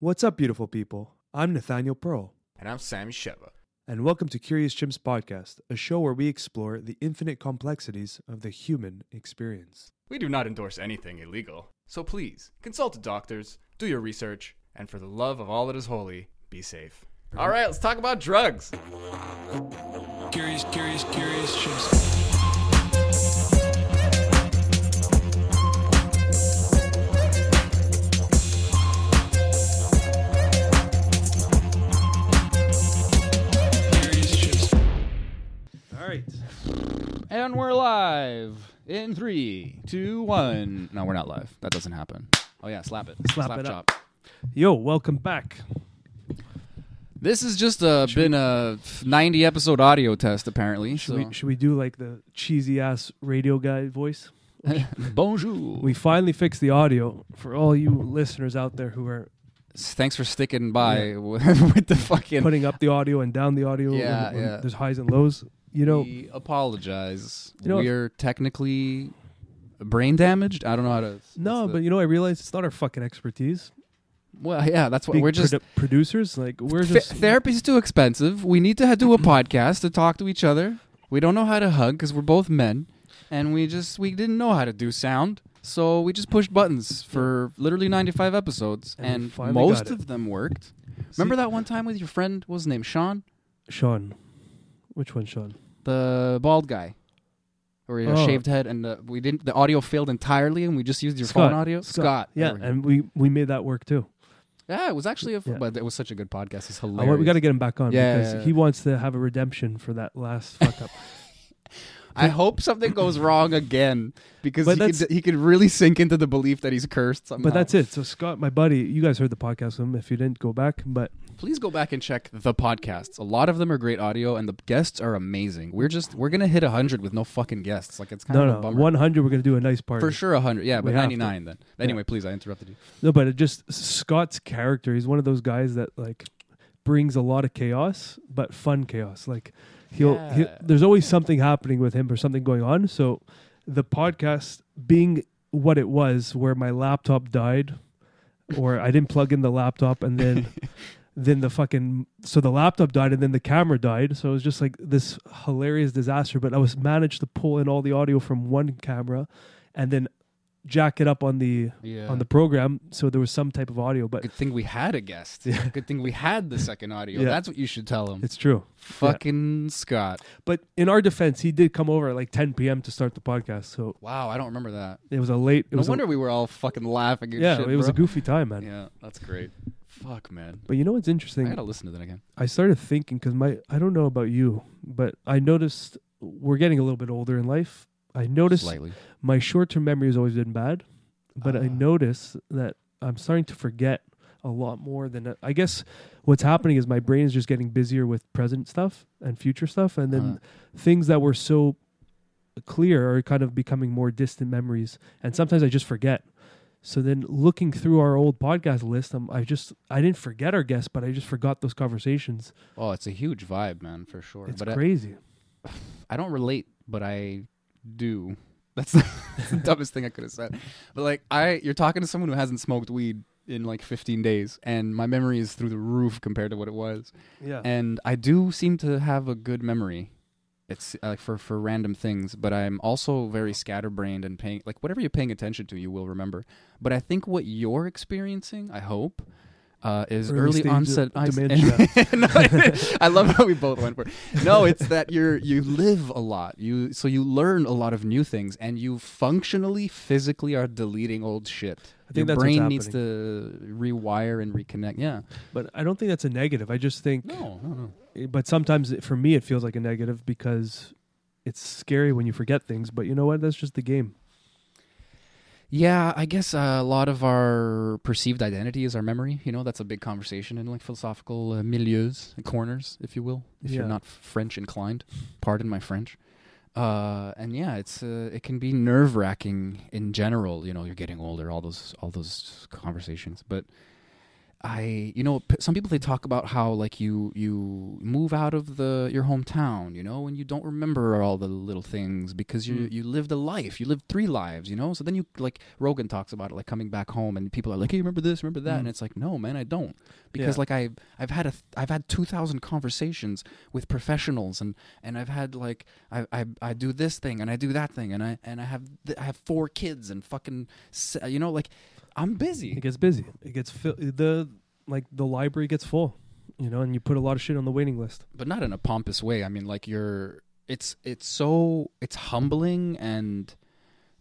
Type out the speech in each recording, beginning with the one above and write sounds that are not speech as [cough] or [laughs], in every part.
What's up, beautiful people? I'm Nathaniel Pearl, And I'm Sammy Sheva. and welcome to Curious Chimps Podcast, a show where we explore the infinite complexities of the human experience. We do not endorse anything illegal, so please consult the doctors, do your research, and for the love of all that is holy, be safe. All right, let's talk about drugs. Curious, curious, curious chimps. And we're live in three, two, one. No, we're not live. That doesn't happen. Oh yeah, slap it. Slap it chop. Yo, welcome back. This has just uh, been a 90 episode audio test, apparently. Should, so. we, should we do like the cheesy ass radio guy voice? [laughs] Bonjour. We finally fixed the audio for all you listeners out there who are Thanks for sticking by [laughs] with the fucking. putting up the audio and down the audio. when- Yeah, when yeah. There's highs and lows. You know, we apologize. You know- we are technically brain damaged. I don't know how to. no, but the- you know, I realize it's not our fucking expertise. well, yeah, that's what we're just. produ- producers. Like we're Th- just therapy's too expensive. We need to do a podcast to talk to each other. We don't know how to hug because we're both men, and we just we didn't know how to do sound, so we just pushed buttons for literally ninety five episodes, And and, most of them worked. Remember that one time with your friend? What was his name? Sean, Sean. Which one, Sean? the bald guy, or your Oh. shaved head, and uh, we didn't. The audio failed entirely, and we just used your Scott. phone audio. Scott, Yeah, we and we we made that work too. yeah, it was actually a. f- Yeah. But it was such a good podcast. It's hilarious. want, we got to get him back on Yeah, because yeah, yeah. he wants to have a redemption for that last fuck up. [laughs] I hope something goes wrong again because But he that's- could, he could really sink into the belief that he's cursed somehow. But that's it. So Scott, my buddy, you guys heard the podcast with him. If you didn't go back, but Please go back and check the podcasts. A lot of them are great audio, and the guests are amazing. We're just we're gonna hit hundred with no fucking guests. Like it's kind no, of a no, bummer. one hundred. We're gonna do a nice party For sure, hundred. Yeah, We but have ninety nine then. Anyway, please, I interrupted you. No, but it just Scott's character. He's one of those guys that like brings a lot of chaos, but fun chaos. Like he'll, he Yeah. there's always something happening with him or something going on. So the podcast being what it was, where my laptop died, or I didn't plug in the laptop, and then [laughs] then the fucking so the laptop died, and then the camera died. So it was just like this hilarious disaster. But I was managed to pull in all the audio from one camera, and then jack it up on the Yeah. on the program, so there was some type of audio. But Good thing we had a guest. Good thing we had the second audio. Yeah. That's what you should tell him. it's true. Fucking Scott. But in our defense, he did come over at like 10 p.m. to start the podcast, so Wow, I don't remember that. it was a late. It No was a- wonder we were all fucking laughing. And yeah, shit, it was a goofy time, man. Yeah, that's great. Fuck, man. But you know what's interesting? I gotta listen to that again. I started thinking because my I don't know about you, but I noticed we're getting a little bit older in life. I noticed Slightly. my short term memory has always been bad, but I Ah. notice that I'm starting to forget a lot more than I guess what's happening is my brain is just getting busier with present stuff and future stuff, and then Uh, things that were so clear are kind of becoming more distant memories, and sometimes I just forget. So then, looking through our old podcast list, I'm, I just I didn't forget our guests, but I just forgot those conversations. oh, it's a huge vibe, man, for sure. It's but I- crazy. [sighs] I don't relate, but I do. That's the, that's [laughs] the dumbest thing I could have said. But like, I you're talking to someone who hasn't smoked weed in like 15 days, and my memory is through the roof compared to what it was. yeah, And I do seem to have a good memory. It's uh, like for for random things, but I'm also very scatterbrained and paying like whatever you're paying attention to, you will remember. But I think what you're experiencing, I hope, uh, is Early early, onset de- [laughs] dementia. No, I love how we both went for it. No, it's that you're you live a lot. You so you learn a lot of new things, and you functionally, physically are deleting old shit. I think Your brain needs to rewire and reconnect. Yeah. but I don't think that's a negative. I just think, No, no, no. but sometimes it- for me it feels like a negative because it's scary when you forget things. But you know what? That's just the game. Yeah, I guess uh, a lot of our perceived identity is our memory. You know, that's a big conversation in like philosophical uh, milieus, corners, if you will, if Yeah. you're not French inclined. Pardon my French. Uh, and yeah, it's uh, it can be nerve wracking in general. You know, you're getting older, all those all those conversations. But I, you know, p- some people they talk about how like you you move out of the your hometown, you know, and you don't remember all the little things because you Mm. you lived a life, you lived three lives, you know. So then you like Rogan talks about it, like coming back home, and people are like, "Hey, remember this? Remember that?" Mm. And it's like, no, man, I don't, because Yeah. like I I've had a th- I've had two thousand conversations with professionals, and and I've had like I, I I do this thing and I do that thing, and I and I have th- I have four kids and fucking you know like I'm busy. It gets busy. It gets fill the like the library gets full, you know, and you put a lot of shit on the waiting list. but not in a pompous way. I mean, like you're, it's it's so it's humbling and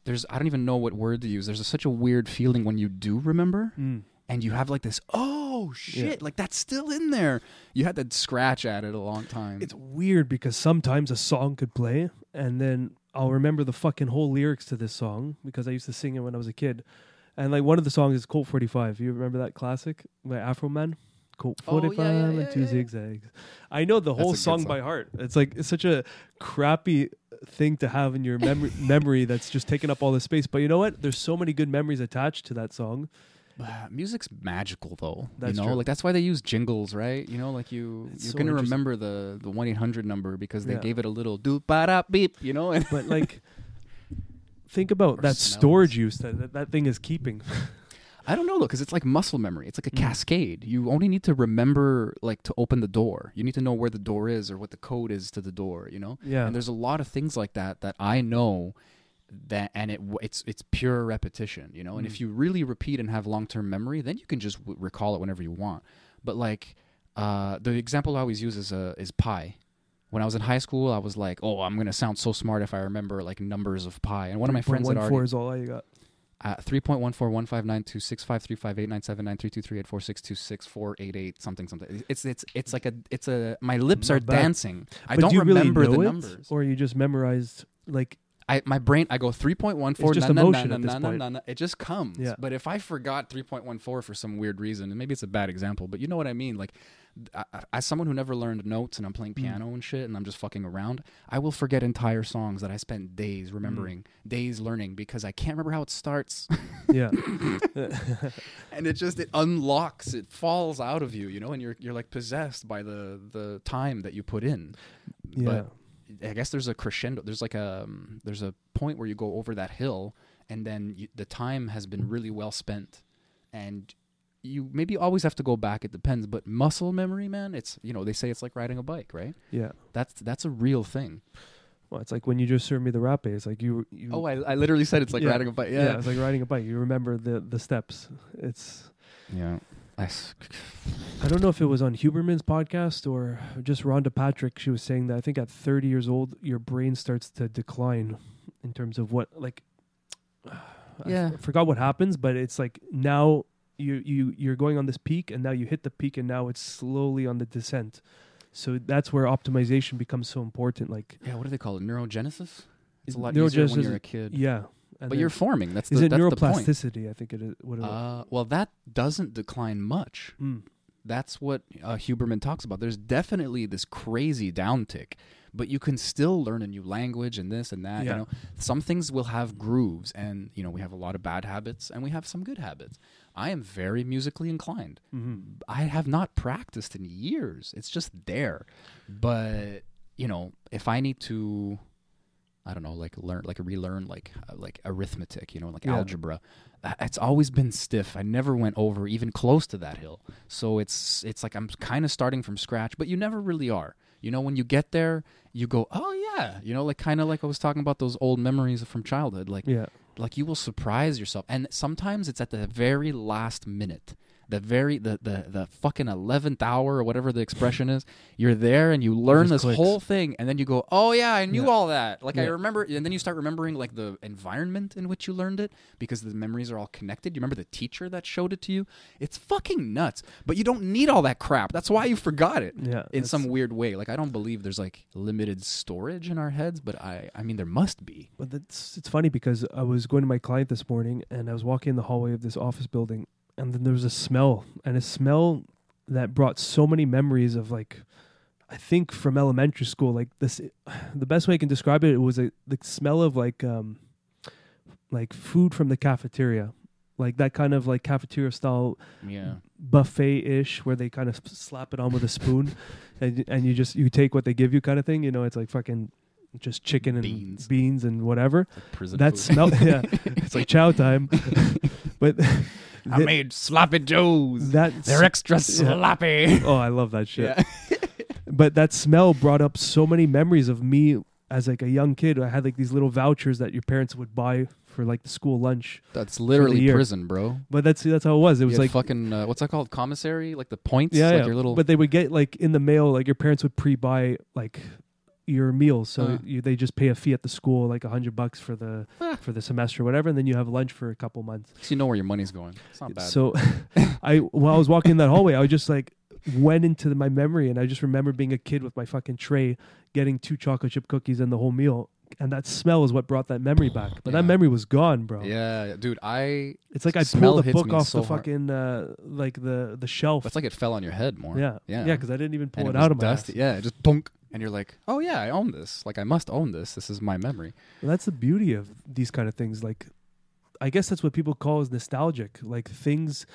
there's I don't even know what word to use. There's a, such a weird feeling when you do remember mm. and you have like this oh shit, like that's still in there. You had to scratch at it a long time. It's weird because sometimes a song could play and then I'll remember the fucking whole lyrics to this song because I used to sing it when I was a kid. And like one of the songs is Colt 45. You remember that classic by Afroman? Colt Oh, yeah, 45 yeah, and two yeah, yeah. zigzags. I know the That's whole song, song. by heart. It's like it's such a crappy thing to have in your mem- [laughs] memory that's just taking up all the space. But you know what? There's so many good memories attached to that song. Uh, music's magical though. That's you know, true. like that's why they use jingles, right? You know, like you It's you're so gonna remember the the one eight hundred number because they Yeah. gave it a little doop ba da beep, you know, [laughs] But like, think about that smells. storage use that, that that thing is keeping. [laughs] I don't know though, because it's like muscle memory. It's like a Mm. cascade. You only need to remember like to open the door. You need to know where the door is or what the code is to the door. You know, Yeah. and there's a lot of things like that that I know that, and it it's it's pure repetition. You know, and Mm. if you really repeat and have long term memory, then you can just w- recall it whenever you want. But like uh, the example I always use is uh, is pi. When I was in high school, I was like, "Oh, I'm gonna sound so smart if I remember like numbers of pi." And one of my friends had 3.14 already is all I got. uh, 3.14159265358979323846264888 something something. It's it's it's like a it's a my lips Not are bad. dancing. I But don't do you remember really the it, numbers. or you just memorized like I my brain I go 3.14 It's just na- na- emotion na- at this na- point. it just comes. Yeah. But if I forgot 3.14 for some weird reason, and maybe it's a bad example, but you know what I mean, like as someone who never learned notes and I'm playing Mm. piano and shit and I'm just fucking around, I will forget entire songs that I spent days remembering, Mm. days learning because I can't remember how it starts. yeah. [laughs] and it just it unlocks it falls out of you you know and you're you're like possessed by the the time that you put in yeah. but i guess there's a crescendo there's like a um, there's a point where you go over that hill and then you, the time has been really well spent and you maybe always have to go back it depends but muscle memory man it's you know they say it's like riding a bike right yeah. that's that's a real thing Well, it's like when you just served me the rap It's like you. you oh i, I literally said it's like Yeah. riding a bike yeah. yeah It's like riding a bike. You remember the the steps. It's. yeah I don't know if it was on Huberman's podcast or just Rhonda Patrick. She was saying that I think at 30 years old, your brain starts to decline in terms of what like. [sighs] Yeah. f- forgot what happens, but it's like now you you you're going on this peak, and now you hit the peak, and now it's slowly on the descent. So that's where optimization becomes so important. Like, yeah what do they call it neurogenesis it's a lot Neurogenesis easier when you're a kid yeah, but you're forming. That's is the, it that's the point. neuroplasticity? I think it is. What? Uh, well, that doesn't decline much. Mm. That's what uh, Huberman talks about. There's definitely this crazy downtick, but you can still learn a new language and this and that. Yeah. You know, some things will have grooves, and you know, we have a lot of bad habits and we have some good habits. I am very musically inclined. Mhm. I have not practiced in years. It's just there. But, you know, if I need to I don't know, like learn like relearn like uh, like arithmetic, you know, like Yeah. algebra. uh, It's always been stiff. I never went over even close to that hill. So it's it's like I'm kind of starting from scratch, but you never really are. You know, when you get there, you go, "Oh yeah." You know, like kind of like I was talking about those old memories from childhood. Like Yeah. like you will surprise yourself and sometimes it's at the very last minute the very the the, the fucking 11th hour or whatever the expression is you're there and you learn this clicks. whole thing and then you go oh yeah i knew Yeah. all that like i remember and then you start remembering like the environment in which you learned it because the memories are all connected you remember the teacher that showed it to you it's fucking nuts but you don't need all that crap that's why you forgot it Yeah. in some weird way like i don't believe there's like limited storage in our heads but i i mean there must be But that's it's funny because I was going to my client this morning and I was walking in the hallway of this office building and then there was a smell and a smell that brought so many memories of like I think from elementary school like this [sighs] the best way I can describe it it was a the smell of like um like food from the cafeteria like that kind of like cafeteria style yeah buffet ish where they kind of slap it on with a spoon, [laughs] and and you just you take what they give you kind of thing. You know, it's like fucking just chicken and Beans. beans and whatever. Like That food. smell, [laughs] yeah, [laughs] it's like chow time. but I made sloppy joes. that They're extra sloppy. [laughs] oh, I love that shit. Yeah. [laughs] but that smell brought up so many memories of me as like a young kid. I had like these little vouchers that your parents would buy for like the school lunch. That's literally prison, bro. But that's that's how it was. It It was was like fucking uh, what's that called? Commissary, like the points, yeah, like yeah. your little. But they would get like in the mail, like your parents would pre-buy like your meals, so Uh. you, they just pay a fee at the school, like a hundred bucks for the for the semester, or whatever, and then you have lunch for a couple months. so you know where your money's going. It's not bad. So [laughs] I while I was walking in that hallway, I was just like went into my memory and I just remember being a kid with my fucking tray getting two chocolate chip cookies and the whole meal. And that smell is what brought that memory back. But Yeah. that memory was gone, bro. yeah, dude, I. It's like I pulled the book off so the fucking uh like the the shelf. It's like it fell on your head more. yeah. yeah, Yeah, because I didn't even pull And it, was out of my dusty. ass. Yeah, it just punk, and you're like, oh yeah, I own this. Like I must own this. This is my memory. And that's the beauty of these kind of things. Like, I guess that's what people call is nostalgic. Like things,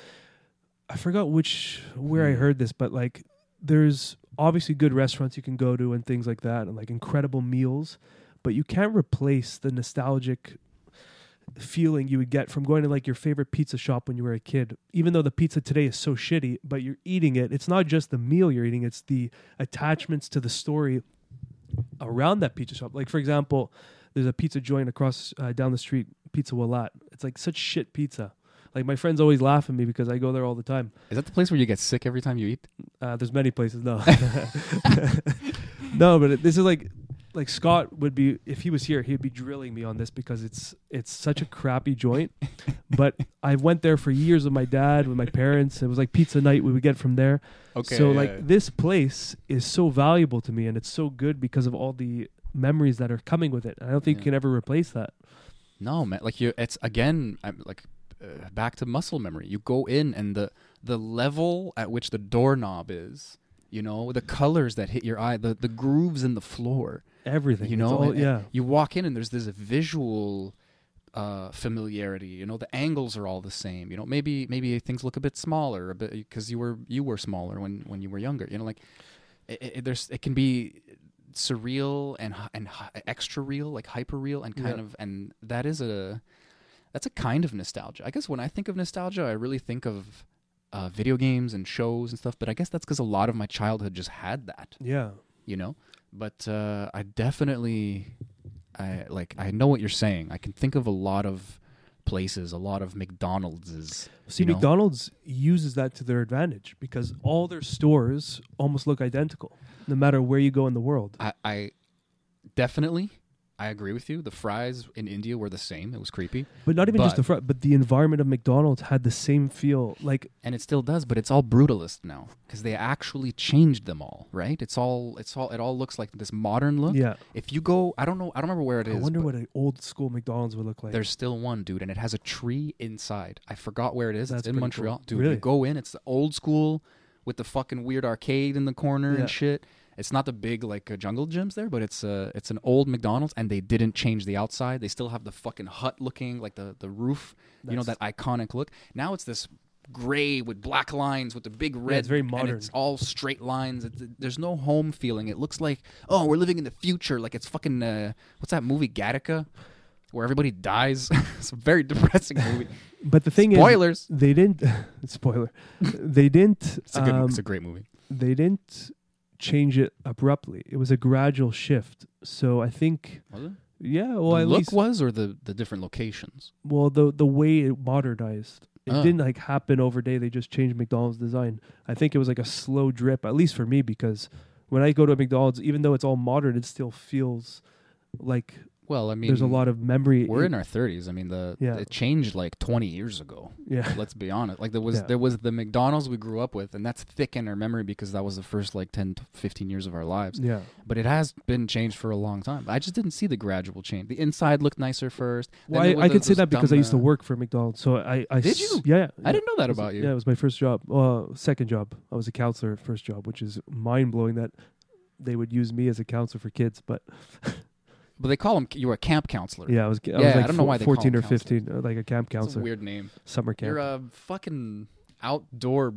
I forgot which where I Hmm. heard this, but like there's obviously good restaurants you can go to and things like that, and like incredible meals, but you can't replace the nostalgic feeling you would get from going to like your favorite pizza shop when you were a kid. Even though the pizza today is so shitty, but you're eating it. It's not just the meal you're eating; it's the attachments to the story around that pizza shop. Like for example, there's a pizza joint across uh, down the street, Pizza Walat. It's like such shit pizza. Like my friends always laugh at me because I go there all the time. Is that the place where you get sick every time you eat? Uh, there's many places. No, [laughs] [laughs] no, but it, this is like, like Scott would be if he was here, he'd be drilling me on this because it's it's such a crappy joint. [laughs] but I went there for years with my dad, with my parents. It was like pizza night we would get from there. Okay. so like this place is so valuable to me, and it's so good because of all the memories that are coming with it. I don't think Yeah. you can ever replace that. No, man. Like you, it's again, I'm like uh, back to muscle memory. You go in, and the the level at which the doorknob is, you know, the colors that hit your eye, the the grooves in the floor. Everything, You know, all- yeah. You walk in, and there's this visual uh, familiarity. You know, the angles are all the same. You know, maybe maybe things look a bit smaller, a bit because you were you were smaller when when you were younger. You know, like it, it, there's it can be surreal and and extra real, like hyper real, and kind Yeah. of and that is a that's a kind of nostalgia. I guess when I think of nostalgia, I really think of uh, video games and shows and stuff. But I guess that's because a lot of my childhood just had that, Yeah. You know. But uh, I definitely, I like I know what you're saying. I can think of a lot of places, a lot of McDonald's. See, know? McDonald's uses that to their advantage because all their stores almost look identical, no matter where you go in the world. I, I definitely, I agree with you. The fries in India were the same. It was creepy. But not even just the front, but the environment of McDonald's had the same feel. Like and it still does but it's all brutalist now because they actually changed them all right it's all it's all it all looks like this modern look Yeah. if you go i don't know i don't remember where it is I wonder what an old school McDonald's would look like. there's still one dude and it has a tree inside i forgot where it is That's it's in montreal cool. dude Really? you go in it's the old school with the fucking weird arcade in the corner Yeah. and shit it's not the big like uh, jungle gyms there, but it's uh, it's an old McDonald's, and they didn't change the outside. They still have the fucking hut looking, like the the roof, you know, That's- that iconic look. Now it's this gray with black lines with the big red. it's very and modern. it's all straight lines. It's, there's no home feeling. It looks like oh, we're living in the future. Like it's fucking uh, what's that movie Gattaca, where everybody dies. [laughs] it's a very depressing movie. [laughs] but the thing is Spoilers. is, they didn't. [laughs] spoiler. They didn't. It's a good. um, it's a great movie. they didn't change it abruptly. It was a gradual shift. So I think, Was it? yeah. Well, the at look least, was or the the different locations. well, the the way it modernized. It Ah. didn't like happen over day. They just changed McDonald's design. I think it was like a slow drip, at least for me, because when I go to a McDonald's, even though it's all modern, it still feels like Well, I mean, there's a lot of memory. We're in our 30s. I mean, the Yeah. it changed like 20 years ago. yeah. [laughs] Let's be honest. Like there was Yeah. there was the McDonald's we grew up with, and that's thick in our memory because that was the first like 10 to 15 years of our lives. Yeah. But it has been changed for a long time. I just didn't see the gradual change. The inside looked nicer first. Well, I, I could say that because I used to uh, work for McDonald's. So I, I Did you? Yeah, yeah. I didn't know that was- about you. Yeah, it was my first job. Uh, second job. I was a counselor. First job, which is mind blowing that they would use me as a counselor for kids. But [laughs] But they call them you were a camp counselor. yeah, I was. I Yeah, was I don't know why they call fourteen or them counselors. fifteen, uh, like a camp It's a counselor, weird name. summer camp. You're a fucking outdoor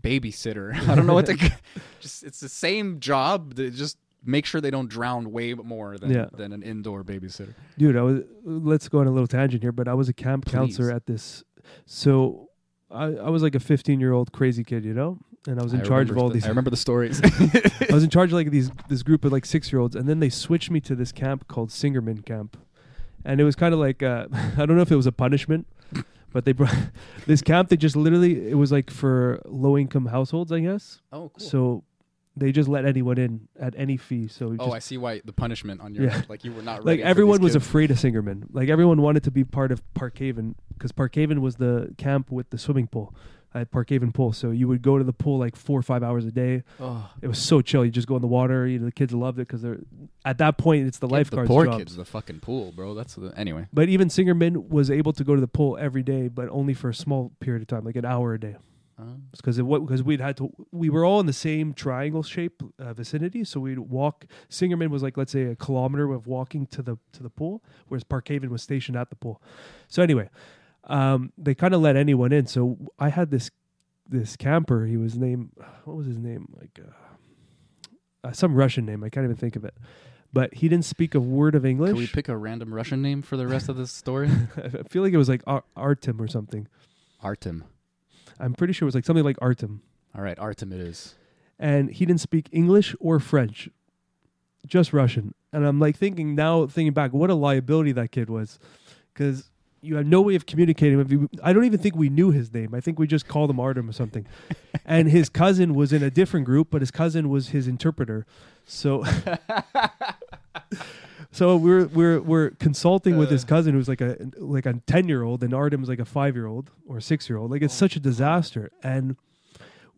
babysitter. [laughs] I don't know what to. [laughs] just it's the same job. They just make sure they don't drown way more than Yeah. than an indoor babysitter. Dude, I was. Let's go on a little tangent here, but I was a camp counselor Please. at this. So, I, I was like a 15 year old crazy kid, you know, and I was in I charge of all the- these. I remember the stories. [laughs] I was in charge of like these this group of like six year olds, and then they switched me to this camp called Singerman Camp, and it was kind of like uh, [laughs] I don't know if it was a punishment, but they brought [laughs] this camp. They just literally it was like for low income households, I guess. oh, cool. So they just let anyone in at any fee. So oh, just, I see why the punishment on your Yeah. like you were not like everyone was kids. afraid of Singerman. Like everyone wanted to be part of Parkhaven because Parkhaven was the camp with the swimming pool at Parkhaven Pool. So you would go to the pool like four or five hours a day. Oh, It was so chill. You just go in the water. You know, the kids loved it because they're at that point it's the the lifeguards' poor jobs. kids the fucking pool, bro. That's the anyway. But even Singerman was able to go to the pool every day, but only for a small period of time, like an hour a day. Because it because we'd had to we were all in the same triangle shape uh, vicinity so we'd walk singerman was like let's say a kilometer of walking to the to the pool whereas parkhaven was stationed at the pool so anyway um they kind of let anyone in. So i had this this camper. He was named what was his name? Like uh, uh, some russian name. I can't even think of it. But he didn't speak a word of english can we pick a random Russian name for the rest of this [laughs] story? i feel like it was like Ar- artem or something. Artem. i'm pretty sure it was like something like artem. All right, Artem it is. and he didn't speak English or French, just Russian. And I'm like thinking now, thinking back, what a liability that kid was, because you had no way of communicating with him. I don't even think we knew his name. I think we just called him Artem or something. [laughs] and his cousin was in a different group, but his cousin was his interpreter. So. [laughs] So we're we're we're consulting with his uh. cousin who's like a like a ten year old and Artem's like a five year old or six year old. Like it's oh such a disaster. And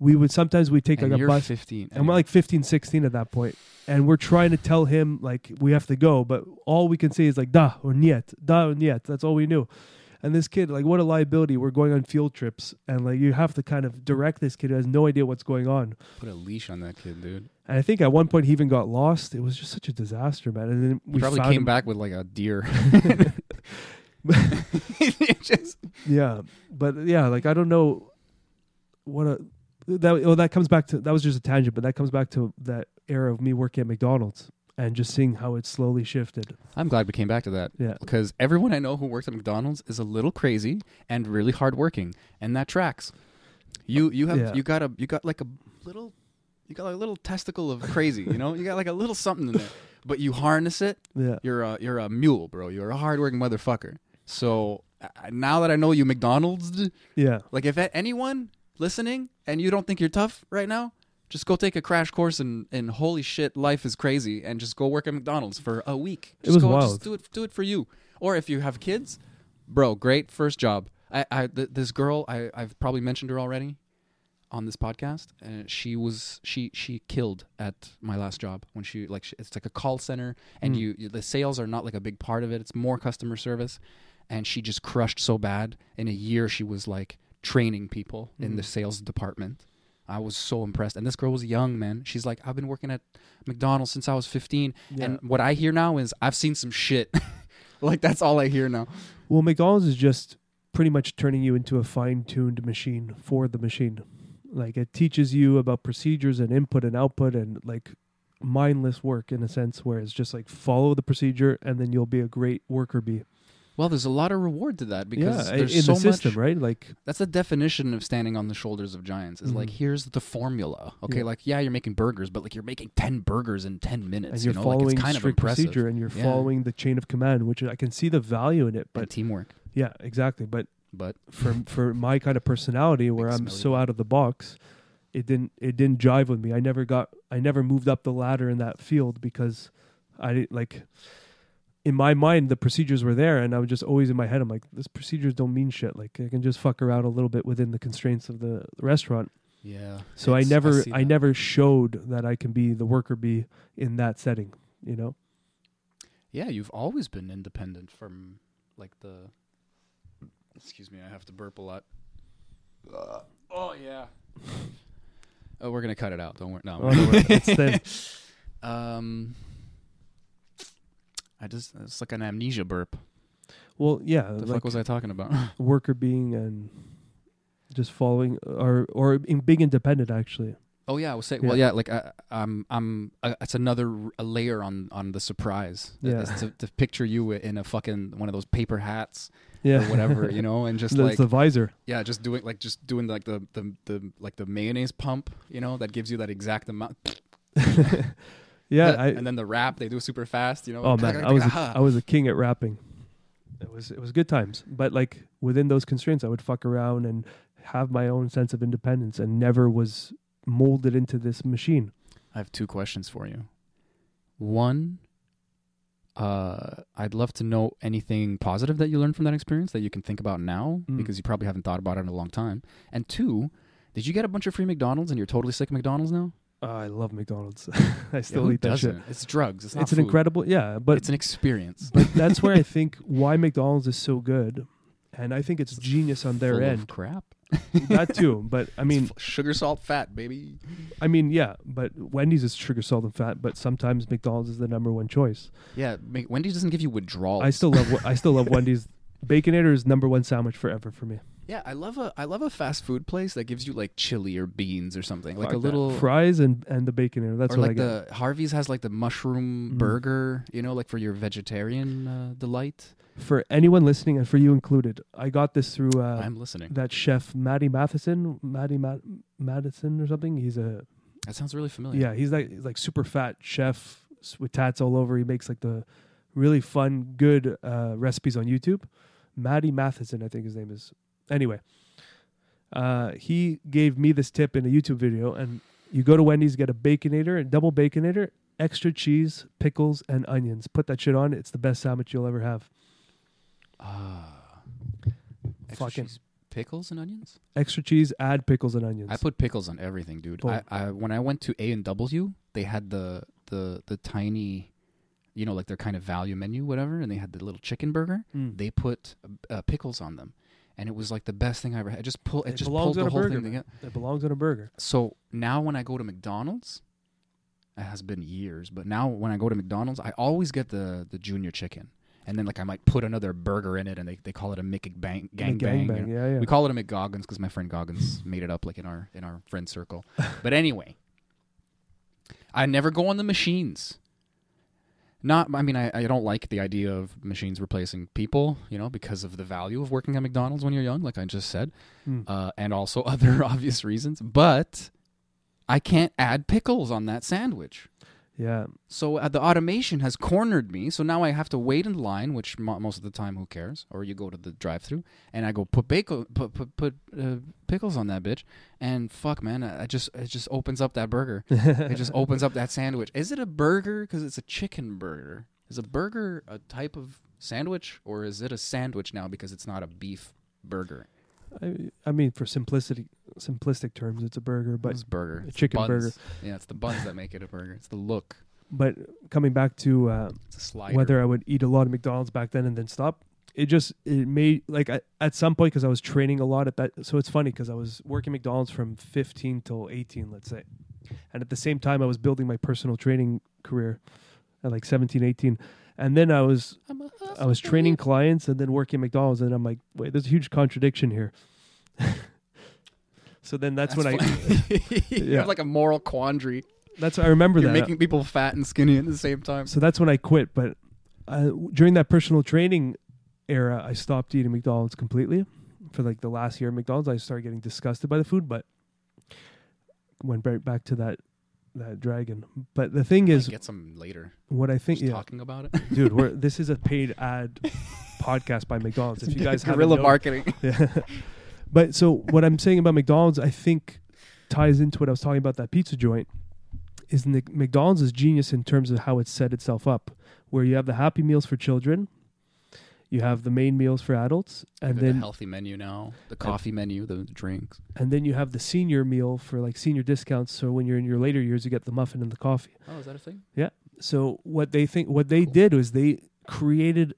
we would sometimes we take and like a bus. 15. and we're like 15 16 at that point. And we're trying to tell him like we have to go but all we can say is like da or niet da or niet. That's all we knew. And this kid like what a liability. We're going on field trips and like you have to kind of direct this kid who has no idea what's going on. Put a leash on that kid, dude. and i think at one point he even got lost. It was just such a disaster man. And then He we probably came him- back with like a deer. [laughs] [laughs] Just- yeah. But yeah like i don't know what a that oh that comes back to that was just a tangent but that comes back to that era of me working at mcdonald's and just seeing how it slowly shifted I'm glad we came back to that. yeah because everyone I know who works at McDonald's is a little crazy and really hardworking, and that tracks. You you have Yeah. you got a you got like a little you got like a little testicle of crazy, you know. You got like a little something in there, but you harness it. yeah You're a you're a mule, bro. You're a hardworking motherfucker. So uh, now that I know you McDonald's, yeah like if anyone listening and you don't think you're tough right now. Just go take a crash course and in holy shit, life is crazy, and just go work at McDonald's for a week. It Just was go, wild. Just do it, do it for you. Or if you have kids, bro, great first job. I, I th- this girl, I, I've probably mentioned her already on this podcast. And she was she she killed at my last job when she like she, it's like a call center, and Mm. you, you the sales are not like a big part of it. It's more customer service, and she just crushed so bad. In a year, she was like training people in the Mhm. sales department. I was so impressed. And this girl was young, man. She's like, I've been working at McDonald's since I was 15. Yeah. And what I hear now is I've seen some shit. [laughs] like that's all I hear now. Well, McDonald's is just pretty much turning you into a fine-tuned machine for the machine. Like it teaches you about procedures and input and output and like mindless work in a sense where it's just like follow the procedure and then you'll be a great worker bee. Well, there's a lot of reward to that because yeah, there's in so the system, much. right? Like That's the definition of standing on the shoulders of giants. Is like Mhm. here's the formula. Okay, Yeah. like yeah, you're making burgers, but like you're making ten burgers in ten minutes. and you're you know, following like it's kind of strict procedure and you're Yeah. following the chain of command, which I can see the value in it. But But teamwork. yeah, exactly. But But for [laughs] for my kind of personality where I'm so out of the box, it didn't it didn't jive with me. I never got I never moved up the ladder in that field because I like in my mind the procedures were there and I was just always in my head I'm like this procedures don't mean shit. Like I can just fuck around a little bit within the constraints of the restaurant. yeah. So I never see I, never showed that I can be the worker bee in that setting, you know? Yeah, you've always been independent from like the. Excuse me, I have to burp a lot. oh yeah. [laughs] Oh, we're gonna cut it out. Don't worry. No. Oh, [laughs] no, [laughs] um, I just it's like an amnesia burp. Well, yeah, The like fuck was I talking about? [laughs] worker being and just following or or in big independent actually. Oh yeah, I was saying. Yeah. Well, yeah, like I, am I'm. Uh, it's another r- a layer on on the surprise. Yeah. To, to picture you in a fucking one of those paper hats Yeah, or whatever, [laughs] you know, and just That's like the visor. yeah, just doing like just doing like the, the the like the mayonnaise pump, you know, that gives you that exact amount. [laughs] yeah, I, and then the rap they do super fast, you know. oh man, I was a, I was a king at rapping. It was it was good times, but like within those constraints, I would fuck around and have my own sense of independence, and never was molded into this machine. I have two questions for you. One, uh, I'd love to know anything positive that you learned from that experience that you can think about now Mm. because you probably haven't thought about it in a long time. And two, did you get a bunch of free McDonald's and you're totally sick of McDonald's now? Uh, I love McDonald's. [laughs] I Yeah, still who eat that shit. doesn't? It's drugs. It's not It's an incredible, yeah, but it's an experience. but that's where I [laughs] think why McDonald's is so good, and I think it's genius on their end. Crap. that too, [laughs] but I mean, It's f- sugar, salt, fat, baby. I mean, yeah, but Wendy's is sugar, salt, and fat. But sometimes McDonald's is the number one choice. Yeah, Wendy's doesn't give you withdrawals. I still love. I still love Wendy's. Baconator is number one sandwich forever for me. Yeah, I love a I love a fast food place that gives you like chili or beans or something, like Fuck a that. little fries and and the Baconator. That's or what I like get. the Harvey's has like the mushroom Mm. burger, you know, like for your vegetarian uh, delight. For anyone listening, and for you included, I got this through uh, I'm listening. that chef Matty Matheson, Matty Mat- Madison or something. He's a That sounds really familiar. yeah. He's like he's like super fat chef with tats all over. He makes like the really fun, good uh, recipes on YouTube. Matty Matheson, I think his name is. Anyway, uh, he gave me this tip in a YouTube video, and you go to Wendy's, get a baconator, a double baconator, extra cheese, pickles, and onions. Put that shit on. It's the best sandwich you'll ever have. Ah. Extra Fucking- cheese, pickles and onions. Extra cheese, add pickles and onions. I put pickles on everything, dude. I, I when I went to A and W, they had the the the tiny, you know, like their kind of value menu, whatever, and they had the little chicken burger. Mm. They put uh, pickles on them, and it was like the best thing I ever had. It just pull it, It just belongs pulled the a whole burger, thing together. It belongs on a burger. So now when I go to McDonald's, it has been years, but now when I go to McDonald's, I always get the the junior chicken. And then like I might put another burger in it, and they, they call it a McBang gang The bang. you know? Yeah, yeah. We call it a McGoggins because my friend Goggins [laughs] made it up like in our in our friend circle. [laughs] But anyway, I never go on the machines. Not, I mean, I, I don't like the idea of machines replacing people, you know, because of the value of working at McDonald's when you're young, like I just said, Mm. uh, and also [laughs] other [laughs] obvious reasons. But I can't add pickles on that sandwich. Yeah. So uh, the automation has cornered me. So now I have to wait in line, which mo- most of the time, who cares? Or you go to the drive-through, and I go put bacon, put put put uh, pickles on that bitch, and fuck, man, I I just it just opens up that burger. it just [laughs] opens up that sandwich. Is it a burger? Because it's a chicken burger. Is a burger a type of sandwich, or is it a sandwich now because it's not a beef burger? I, I mean, for simplicity, simplistic terms, it's a burger. But it's burger. a It's chicken buns. burger. Yeah, it's the buns that make it a burger. It's the look. but coming back to uh, It's a slider. whether I would eat a lot of McDonald's back then and then stop. It just it made like I, at some point because I was training a lot at that. So it's funny because I was working McDonald's from 15 till 18, let's say, and at the same time I was building my personal training career at like 17, 18, and then I was I was training clients and then working at McDonald's, and I'm like, wait, there's a huge contradiction here. [laughs] so then that's, when I I. [laughs] [laughs] you have like a moral quandary. that's I remember You're that. making people fat and skinny at the same time. So that's when I quit. But uh, during that personal training era, I stopped eating McDonald's completely. For like the last year at McDonald's, I started getting disgusted by the food, but went right back to that that dragon. But the thing is, get some later. what I think, Just yeah, talking about it. [laughs] dude, we're, [laughs] this is a paid ad [laughs] podcast by McDonald's. If you guys have guerrilla marketing. yeah. But so what I'm saying about McDonald's, I think ties into what I was talking about that pizza joint. Is the McDonald's is genius in terms of how it set itself up, where you have the Happy Meals for children, you have the main meals for adults, and the then healthy menu now, the coffee menu, the drinks. and then you have the senior meal for like senior discounts. So when you're in your later years, you get the muffin and the coffee. Oh, is that a thing? Yeah. So what they think, what they did was they created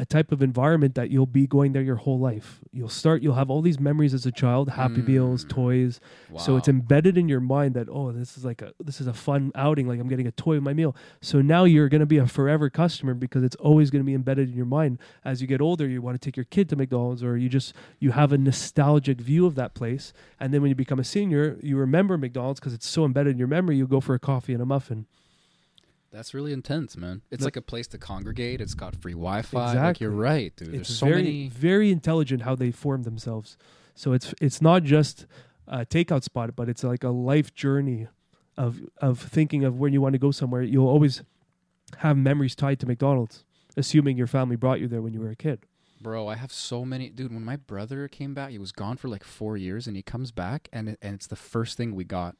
a type of environment that you'll be going there your whole life. You'll start you'll have all these memories as a child, happy meals, Mm. toys. So it's embedded in your mind that oh, this is like a this is a fun outing, like I'm getting a toy with my meal. So now you're going to be a forever customer because it's always going to be embedded in your mind. As you get older, you want to take your kid to McDonald's or you just you have a nostalgic view of that place. And then when you become a senior, you remember McDonald's because it's so embedded in your memory. You go for a coffee and a muffin. That's really intense, man. It's The- like a place to congregate. It's got free Wi-Fi. Like Exactly. you're right, dude. it's There's so very many. very intelligent how they form themselves. So it's it's not just a takeout spot, but it's like a life journey of of thinking of when you want to go somewhere. You'll always have memories tied to McDonald's, assuming your family brought you there when you were a kid. Bro, I have so many. Dude, when my brother came back, he was gone for like four years, and he comes back, and it, and it's the first thing we got.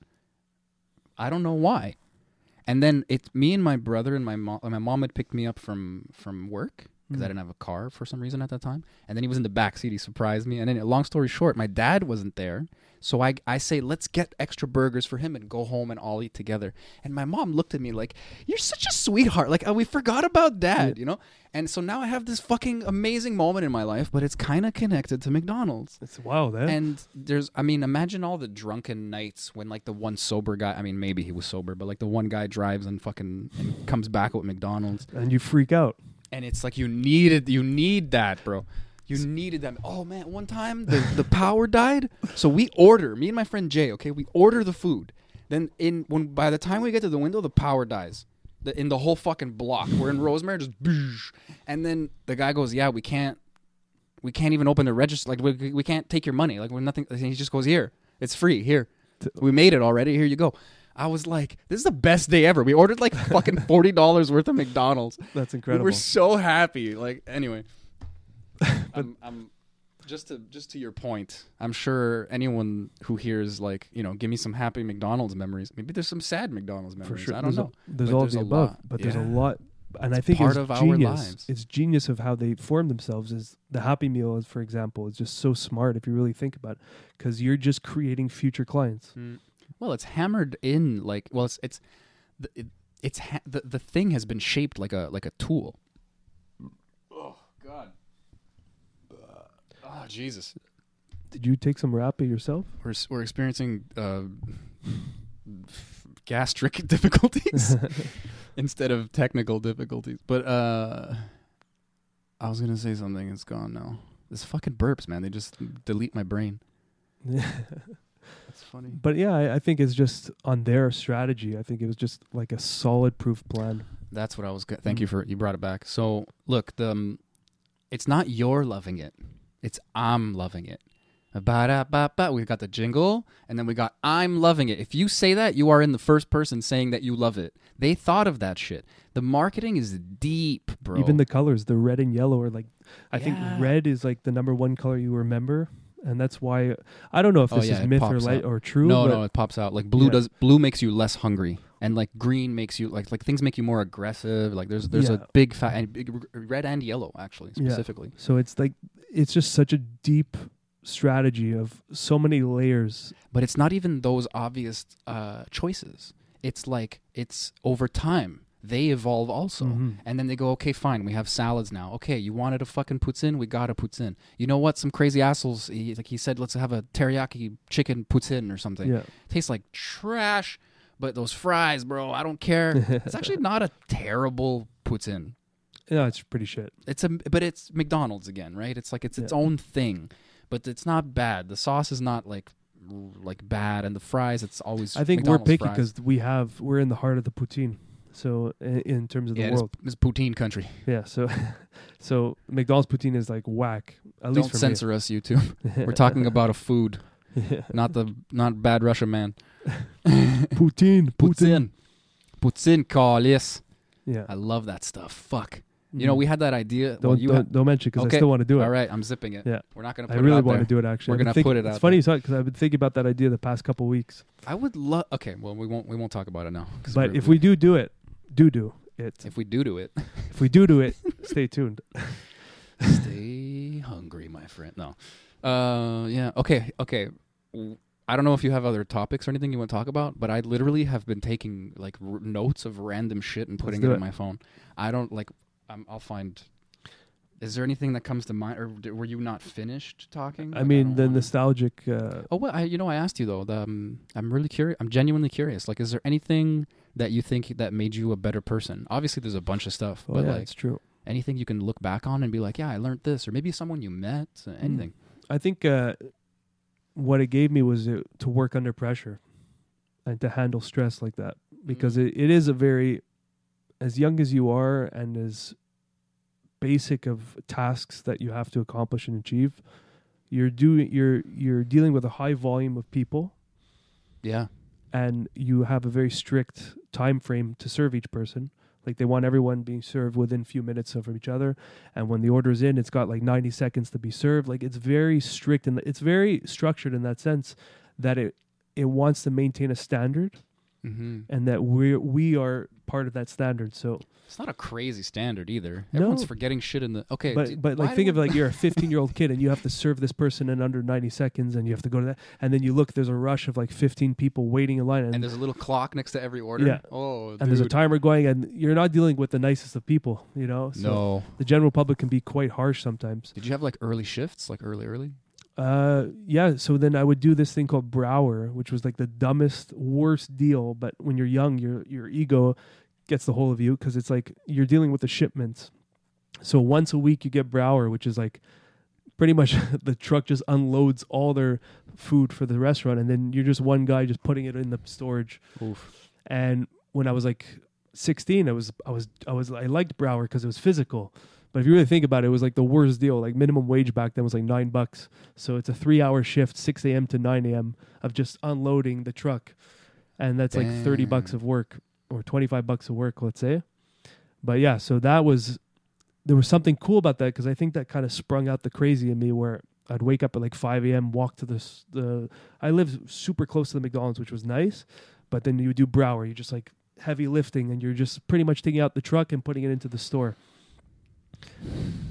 I don't know why. And then it's me and my brother and my mom. My mom had picked me up from from work because I Mm. didn't have a car for some reason at that time. And then he was in the back seat. He surprised me. And then, long story short, my dad wasn't there. So I I say let's get extra burgers for him and go home and all eat together. And my mom looked at me like, "You're such a sweetheart. Like uh, we forgot about dad, you know." And so now I have this fucking amazing moment in my life, but it's kind of connected to McDonald's. It's wow, that And there's, I mean, imagine all the drunken nights when like the one sober guy. I mean, maybe he was sober, but like the one guy drives and fucking and comes back with McDonald's, and you freak out. And it's like you needed, you need that, bro. You needed that. Oh man, one time the the power died, so we order. Me and my friend Jay. Okay, we order the food. Then in when by the time we get to the window, the power dies. The, in the whole fucking block. We're in Rosemary, just boosh. and then the guy goes, "Yeah, we can't, we can't even open the register. Like we, we can't take your money. Like we're nothing." And he just goes, "Here, it's free. Here, we made it already. Here you go." I was like, "This is the best day ever." We ordered like fucking [laughs] forty dollars worth of McDonald's. That's incredible. We incredible. were so happy. Like anyway, [laughs] I'm, I'm just to just to your point. I'm sure anyone who hears like you know, give me some happy McDonald's memories. Maybe there's some sad McDonald's memories. for sure. I don't there's know. A, there's But all there's of the above, lot. but there's a lot. And I think part it's of our genius. lives. It's genius of how they form themselves. Is the Happy Meal, is for example, is just so smart if you really think about, it, because you're just creating future clients. Mm. Well, it's hammered in like well, it's it's the- it, it's ha- the the thing has been shaped like a like a tool. Oh God. Oh Jesus. Did you take some Rappi yourself? We're we're experiencing uh, gastric [laughs] difficulties [laughs] instead of technical difficulties. But uh, I was gonna say something. It's gone now. This fucking burps, man. They just delete my brain. [laughs] That's funny. But yeah, I, I think it's just on their strategy. I think it was just like a solid proof plan. That's what I was. Go- Thank you for you brought it back. So look, the um, it's not you're loving it. It's I'm loving it. Ba-da-ba-ba. We got the jingle, and then we got I'm loving it. If you say that, you are in the first person saying that you love it. They thought of that shit. The marketing is deep, bro. Even the colors, the red and yellow, are like I think red is like the number one color you remember, and that's why I don't know if Oh, this yeah, is myth or light or true. no, but no, it pops out. Like blue Yeah. does. Blue makes you less hungry, and like green makes you like like things make you more aggressive. Like there's there's Yeah. a big fat and big, red and yellow actually specifically. So it's like it's just such a deep strategy of so many layers. but it's not even those obvious uh, choices. It's like it's over time they evolve also, Mhm. and then they go, okay, fine, we have salads now. Okay, you wanted a fucking poutine, we got a poutine. You know what? Some crazy assholes, he, like he said, let's have a teriyaki chicken poutine or something. Yeah, Tastes like trash, but those fries, bro, I don't care. it's actually [laughs] not a terrible poutine. yeah, it's pretty shit. It's a but it's McDonald's again, right? It's like it's its own thing, but it's not bad. The sauce is not like like bad, and the fries it's always. I think McDonald's we're picky because we have we're in the heart of the poutine. So in, in terms of the yeah, it's, world, it's poutine country. yeah. So [laughs] so McDonald's poutine is like whack. At least Don't censor us, YouTube. [laughs] We're talking about a food, Yeah. [laughs] not the not bad Russian man. poutine, poutine. Poutine, Carlis. Yeah. I love that stuff. Fuck. You know, mm. we had that idea. don't well, you don't, had- don't mention because Okay. I still want to do it. all right, I'm zipping it. Yeah. we're not gonna. I really it out want to do it. Actually, We're gonna put it It's out funny you because I've been thinking about that idea the past couple weeks. I would love. Okay, well, we won't. We won't talk about it now. But if we do do it, do do it. if we do do it, If we do do it, stay [laughs] tuned. Stay hungry, my friend. No. Uh, yeah. Okay. Okay. I don't know if you have other topics or anything you want to talk about, but I literally have been taking like r- notes of random shit and putting it do in my phone. I don't like. I'm, I'll find. Is there anything that comes to mind, or d- were you not finished talking? I Like, mean, don't the nostalgic. Uh, Oh well, I, you know, I asked you though. The, um, I'm really curious. I'm genuinely curious. Like, is there anything that you think that made you a better person? Obviously, there's a bunch of stuff, oh but yeah, like it's true. anything you can look back on and be like, yeah, I learned this, or maybe someone you met, uh, anything. I think uh, what it gave me was uh, to work under pressure and to handle stress like that because Mm. it, it is a very as young as you are and as basic of tasks that you have to accomplish and achieve you're doing you're you're dealing with a high volume of people Yeah, and you have a very strict time frame to serve each person. Like they want everyone being served within a few minutes of each other and when the order is in it's got like 90 seconds to be served. Like it's very strict and it's very structured in that sense that it it wants to maintain a standard mm-hmm. and that we we are part of that standard so it's not a crazy standard either. No. Everyone's forgetting shit in the okay. d- but but like think of we- like you're a [laughs] 15 year old kid and you have to serve this person in under 90 seconds and you have to go to that and then you look there's a rush of like 15 people waiting in line and, and there's a little clock next to every order. Yeah. Oh, and there's a timer going and you're not dealing with the nicest of people you know so No. the general public can be quite harsh sometimes Did you have like early shifts, like early, early? Uh yeah so then i would do this thing called brower which was like the dumbest worst deal but when you're young your your ego gets the whole of you because it's like you're dealing with the shipments so once a week you get brower which is like pretty much [laughs] the truck just unloads all their food for the restaurant and then you're just one guy just putting it in the storage Oof. and when I was like 16, I was I was I was I liked Brower because it was physical. But if you really think about it, it was like the worst deal. Like minimum wage back then was like nine bucks. So it's a three hour shift, 6 a.m. to 9 a.m. of just unloading the truck. And that's like 30 bucks of work or 25 bucks of work, let's say. But yeah, so that was, there was something cool about that because I think that kind of sprung out the crazy in me where I'd wake up at like 5 a.m., walk to this, the, I lived super close to the McDonald's, which was nice. But then you would do Brower, you just like heavy lifting and you're just pretty much taking out the truck and putting it into the store.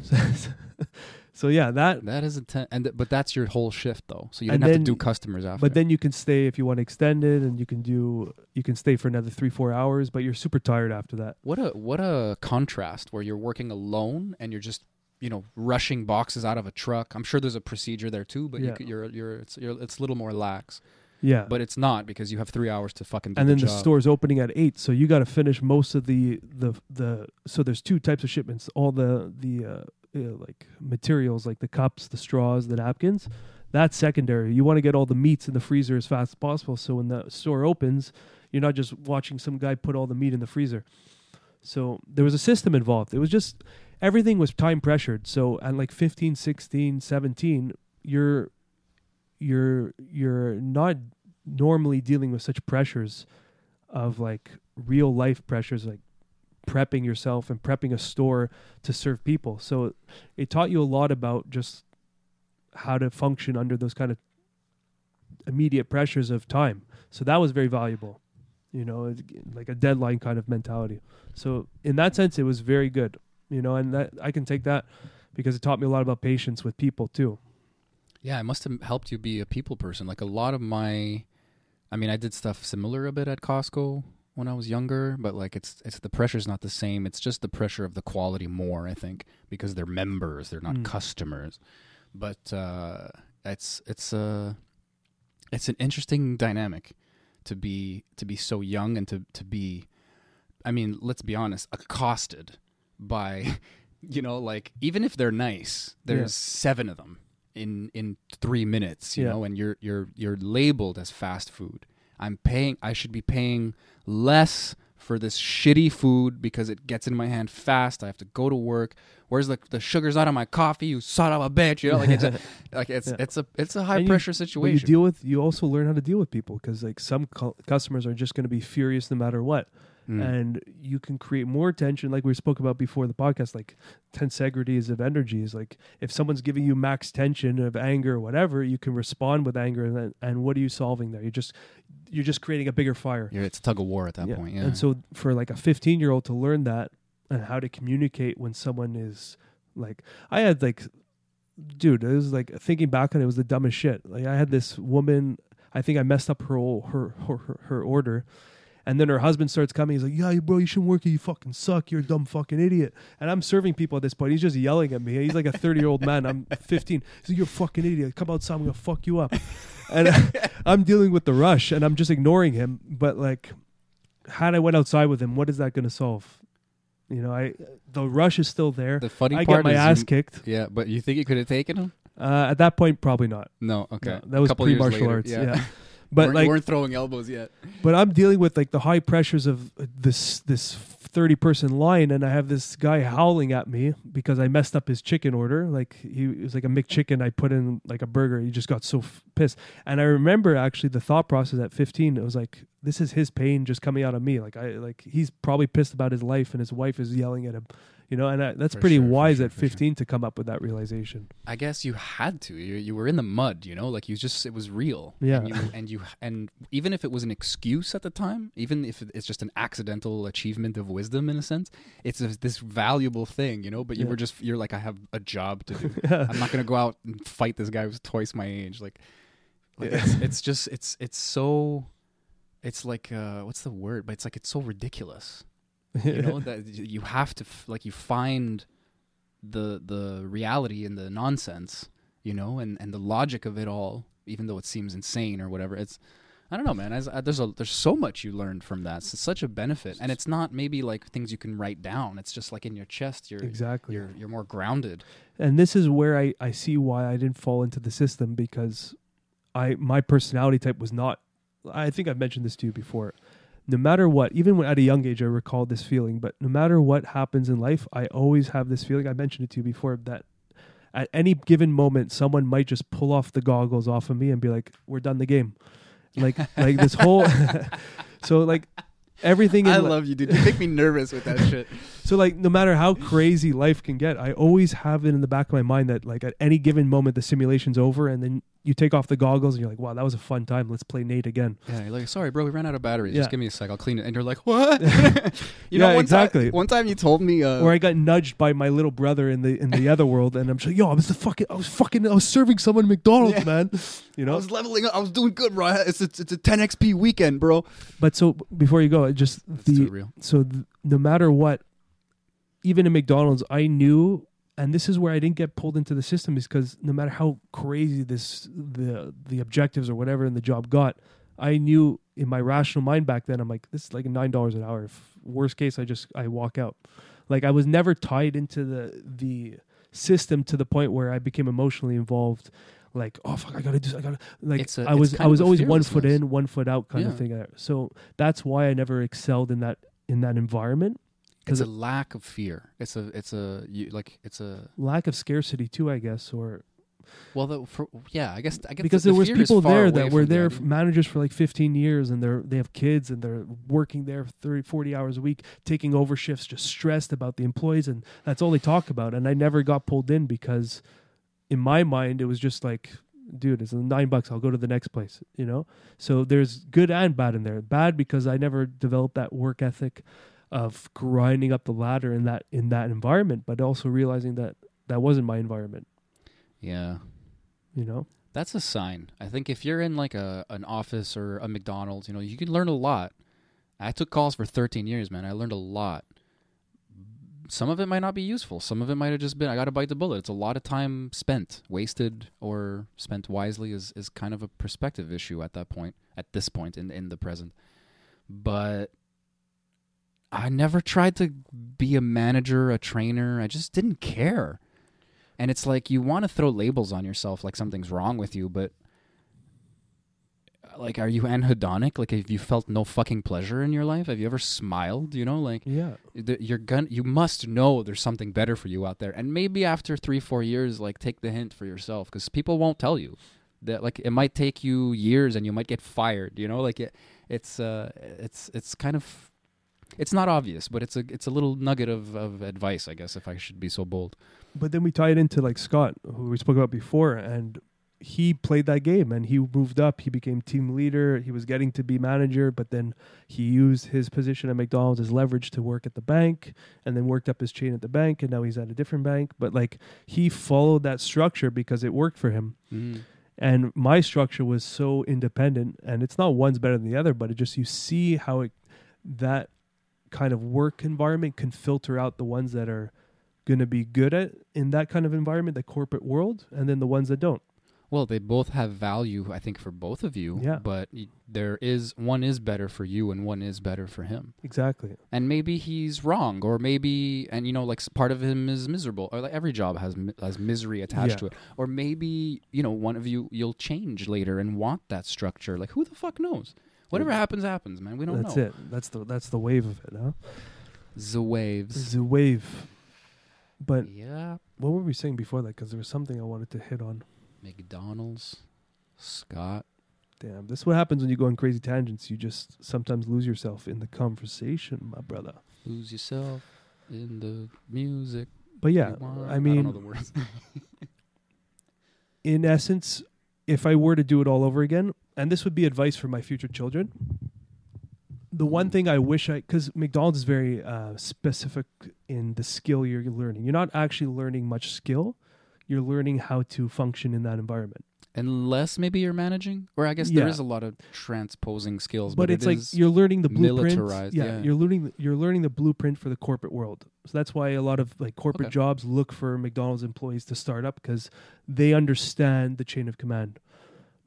So, [laughs] so yeah, that That is intense. And th- but that's your whole shift though, so you And didn't have then- to do customers after. but then you can stay if you want to extend it and you can do you can stay for another 3-4 hours, but you're super tired after that. what a what a contrast where you're working alone and you're just you know rushing boxes out of a truck. I'm sure there's a procedure there too, but you Yeah. c you're you're it's you're, it's a little more lax. Yeah. But it's not because you have three hours to fucking do and the then the job. store's opening at 8, so you got to finish most of the the the so there's two types of shipments, all the the uh, uh, like materials like the cups, the straws, the napkins. That's secondary. You want to get all the meats in the freezer as fast as possible so when the store opens, you're not just watching some guy put all the meat in the freezer. So there was a system involved. It was just everything was time pressured. So at like 15, 16, 17, you're you're you're not normally dealing with such pressures of like real life pressures like prepping yourself and prepping a store to serve people. So it taught you a lot about just how to function under those kind of immediate pressures of time. So that was very valuable. You know, like a deadline kind of mentality. So in that sense it was very good. You know, and that I can take that because it taught me a lot about patience with people too. Yeah, it must have helped you be a people person. Like a lot of my, I mean, I did stuff similar a bit at Costco when I was younger, but like it's it's the pressure's not the same. It's just the pressure of the quality more, I think, because they're members, they're not Mm. customers. But uh, it's it's uh, it's an interesting dynamic to be to be so young and to to be, I mean, let's be honest, accosted by, [laughs] you know, like even if they're nice, there's seven of them in in three minutes, you Yeah. know, and you're you're you're labeled as fast food. I'm paying. I should be paying less for this shitty food because it gets in my hand fast. I have to go to work. Where's the the sugar's out of my coffee? You son of a bitch! You know, like it's a, [laughs] like it's Yeah. it's a it's a high And pressure But situation. you deal with you also learn how to deal with people because like some cu- customers are just going to be furious no matter what, Mm. and you can create more tension. Like we spoke about before the podcast, like tensegrities of energies. Like if someone's giving you max tension of anger or whatever, you can respond with anger, and then, and what are you solving there? You're just you're just creating a bigger fire. Yeah, it's a tug of war at that point. Yeah, And so for like a 15 year old to learn that and how to communicate when someone is like, I had like, dude, it was like thinking back on it, it was the dumbest shit. Like I had this woman, I think I messed up her her, her, her order. And then her husband starts coming. He's like, "Yeah, bro, you shouldn't work here. You fucking suck. You're a dumb fucking idiot." And I'm serving people at this point. He's just yelling at me. He's like a 30 year old man. I'm 15. He's like, "You're a fucking idiot. Come outside. I'm gonna fuck you up." And [laughs] I'm dealing with the rush, and I'm just ignoring him. But like, had I went outside with him, what is that gonna solve? You know, I the rush is still there. The funny I part get my is ass you- kicked. Yeah, but you think you could have taken him? Uh, at that point, probably not. No. Okay. No, that was pre martial arts. yeah. Yeah. [laughs] But weren't, like, weren't throwing elbows yet. but I'm dealing with like the high pressures of this this 30 person line, and I have this guy howling at me because I messed up his chicken order. Like he it was like a McChicken. I put in like a burger. He just got so f- pissed. And I remember actually the thought process at 15. It was like this is his pain just coming out of me. Like I like he's probably pissed about his life, and his wife is yelling at him. You know, and I, that's For pretty sure, wise sure, at for sure. 15 to come up with that realization. I guess you had to. You, you were in the mud, you know, like you just it was real. Yeah. And you, and you and even if it was an excuse at the time, even if it's just an accidental achievement of wisdom in a sense, it's a, this valuable thing, you know. But you Yeah. were just you're like I have a job to do. [laughs] I'm not gonna go out and fight this guy who's twice my age. Like, like it's, it's just it's it's so. It's like uh, what's the word? But it's like it's so ridiculous [laughs] you know that you have to f- like you find the the reality in the nonsense you know and and the logic of it all even though it seems insane or whatever. It's i don't know man. As, uh, there's a there's so much you learned from that. It's such a benefit. And it's not maybe like things you can write down. It's just like in your chest you're exactly. you're you're more grounded. And this is where I, I see why I didn't fall into the system because I my personality type was not I think I've mentioned this to you before. No matter what, even when at a young age I recall this feeling, but no matter what happens in life, I always have this feeling. I mentioned it to you before that at any given moment someone might just pull off the goggles off of me and be like, We're done the game. Like [laughs] like this whole [laughs] so like everything in li- you dude you make me nervous with that [laughs] shit so like no matter how crazy life can get, I always have it in the back of my mind that like at any given moment the simulation's over and then you take off the goggles and you're like, wow, that was a fun time. Let's play Nate again. Yeah, you're like, sorry, bro, we ran out of batteries. Yeah. Just give me a sec, I'll clean it. And you're like, what? [laughs] [laughs] you Yeah, one exactly. Time, one time you told me, uh, or I got nudged by my little brother in the in the other world and I'm just like, yo, I was the fucking I was fucking I was serving someone McDonald's, Yeah. man. [laughs] You know, I know? was leveling up. I was doing good, bro. It's a, it's a 10 XP weekend, bro. But so before you go, just That's the so th- no matter what, even in McDonald's, I knew, and this is where I didn't get pulled into the system, is because no matter how crazy this the the objectives or whatever in the job got, I knew in my rational mind back then, I'm like, this is like nine dollars an hour. If worst case, I just I walk out. Like I was never tied into the the system to the point where I became emotionally involved. Like oh fuck, I gotta do, I gotta like a- I was I was always one foot in, one foot out kind of thing. So that's why I never excelled in that in that environment because a lack of fear. It's a, it's a, you, like, it's a, lack of scarcity too, I guess, or well, the, for, yeah, I guess, I guess because the there was people there that were from the there managers for like 15 years and they're they have kids and they're working there 30 40 hours a week taking over shifts just stressed about the employees and that's all they talk about and I never got pulled in because in my mind it was just like dude it's 9 bucks I'll go to the next place you know? So there's good and bad in there. Bad because I never developed that work ethic of grinding up the ladder in that in that environment but also realizing that that wasn't my environment Yeah. you know That's a sign. I think if you're in like a an office or a McDonald's, you know, you can learn a lot. I took calls for 13 years, man. I learned a lot. Some of it might not be useful. Some of it might have just been I got to bite the bullet. It's a lot of time spent, wasted or spent wisely is is kind of a perspective issue at that point, at this point in in the present. But I never tried to be a manager, a trainer. I just didn't care. And it's like you want to throw labels on yourself like something's wrong with you, but like are you anhedonic? Like have you felt no fucking pleasure in your life? Have you ever smiled, you know? Like yeah you're gonna you must know there's something better for you out there. And maybe after 3-4 years like take the hint for yourself cuz people won't tell you. That like it might take you years and you might get fired, you know? Like it it's uh it's it's kind of it's not obvious, but it's a it's a little nugget of, of advice, I guess, if I should be so bold. but then we tie it into like Scott, who we spoke about before, and he played that game and he moved up. He became team leader. He was getting to be manager, but then he used his position at McDonald's as leverage to work at the bank, and then worked up his chain at the bank, and now he's at a different bank. But like he followed that structure because it worked for him. Mm. And my structure was so independent, and it's not one's better than the other, but it just you see how it that kind of work environment can filter out the ones that are going to be good at in that kind of environment, the corporate world, and then the ones that don't. Well, they both have value, I think, for both of you. Yeah. But there is one is better for you, and one is better for him. Exactly. And maybe he's wrong, or maybe, and you know, like part of him is miserable, or like every job has has misery attached Yeah. to it. Or maybe you know, one of you you'll change later and want that structure. Like who the fuck knows? Whatever happens, happens, man. We don't That's know. That's it. That's the that's the wave of it, huh? The waves. The wave. But yeah. what were we saying before that? Because there was something I wanted to hit on. McDonald's. Scott. Damn, this is what happens when you go on crazy tangents. You just sometimes lose yourself in the conversation, my brother. Lose yourself in the music. But yeah. I don't mean, know the words. [laughs] in essence, if I were to do it all over again, and this would be advice for my future children, the one thing I wish I, because McDonald's is very uh, specific in the skill you're learning. You're not actually learning much skill. You're learning how to function in that environment. Unless maybe you're managing, or I guess there Yeah. is a lot of transposing skills, but, but, it's it like you're learning the blueprint. militarized, yeah. you're learning you're learning the blueprint for the corporate world. So that's why a lot of like corporate Okay. jobs look for McDonald's employees to start up because they understand the chain of command.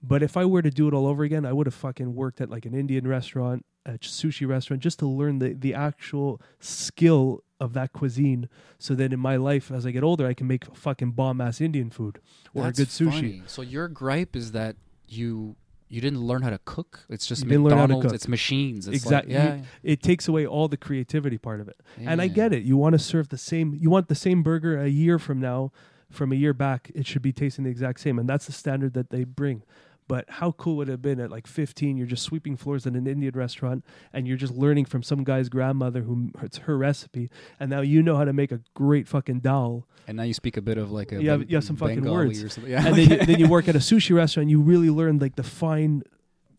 But if I were to do it all over again, I would have fucking worked at like an Indian restaurant, a sushi restaurant, just to learn the the actual skill of that cuisine. So that in my life, as I get older, I can make fucking bomb ass Indian food or That's a good sushi. funny. So your gripe is that you you didn't learn how to cook. It's just You learn how to McDonald's. It's machines. It's Exactly. Like, yeah, It takes away all the creativity part of it. And I get it. You want to serve the same. You want the same burger a year from now, from a year back. It should be tasting the exact same, and that's the standard that they bring. But how cool would it have been at like 15? You're just sweeping floors in an Indian restaurant, and you're just learning from some guy's grandmother who it's her recipe, and now you know how to make a great fucking dal. And now you speak a bit of like a You have- Ben- you have some fucking Bengali words. or something. Yeah. And then you, [laughs] then you work at a sushi restaurant. And you really learn like the fine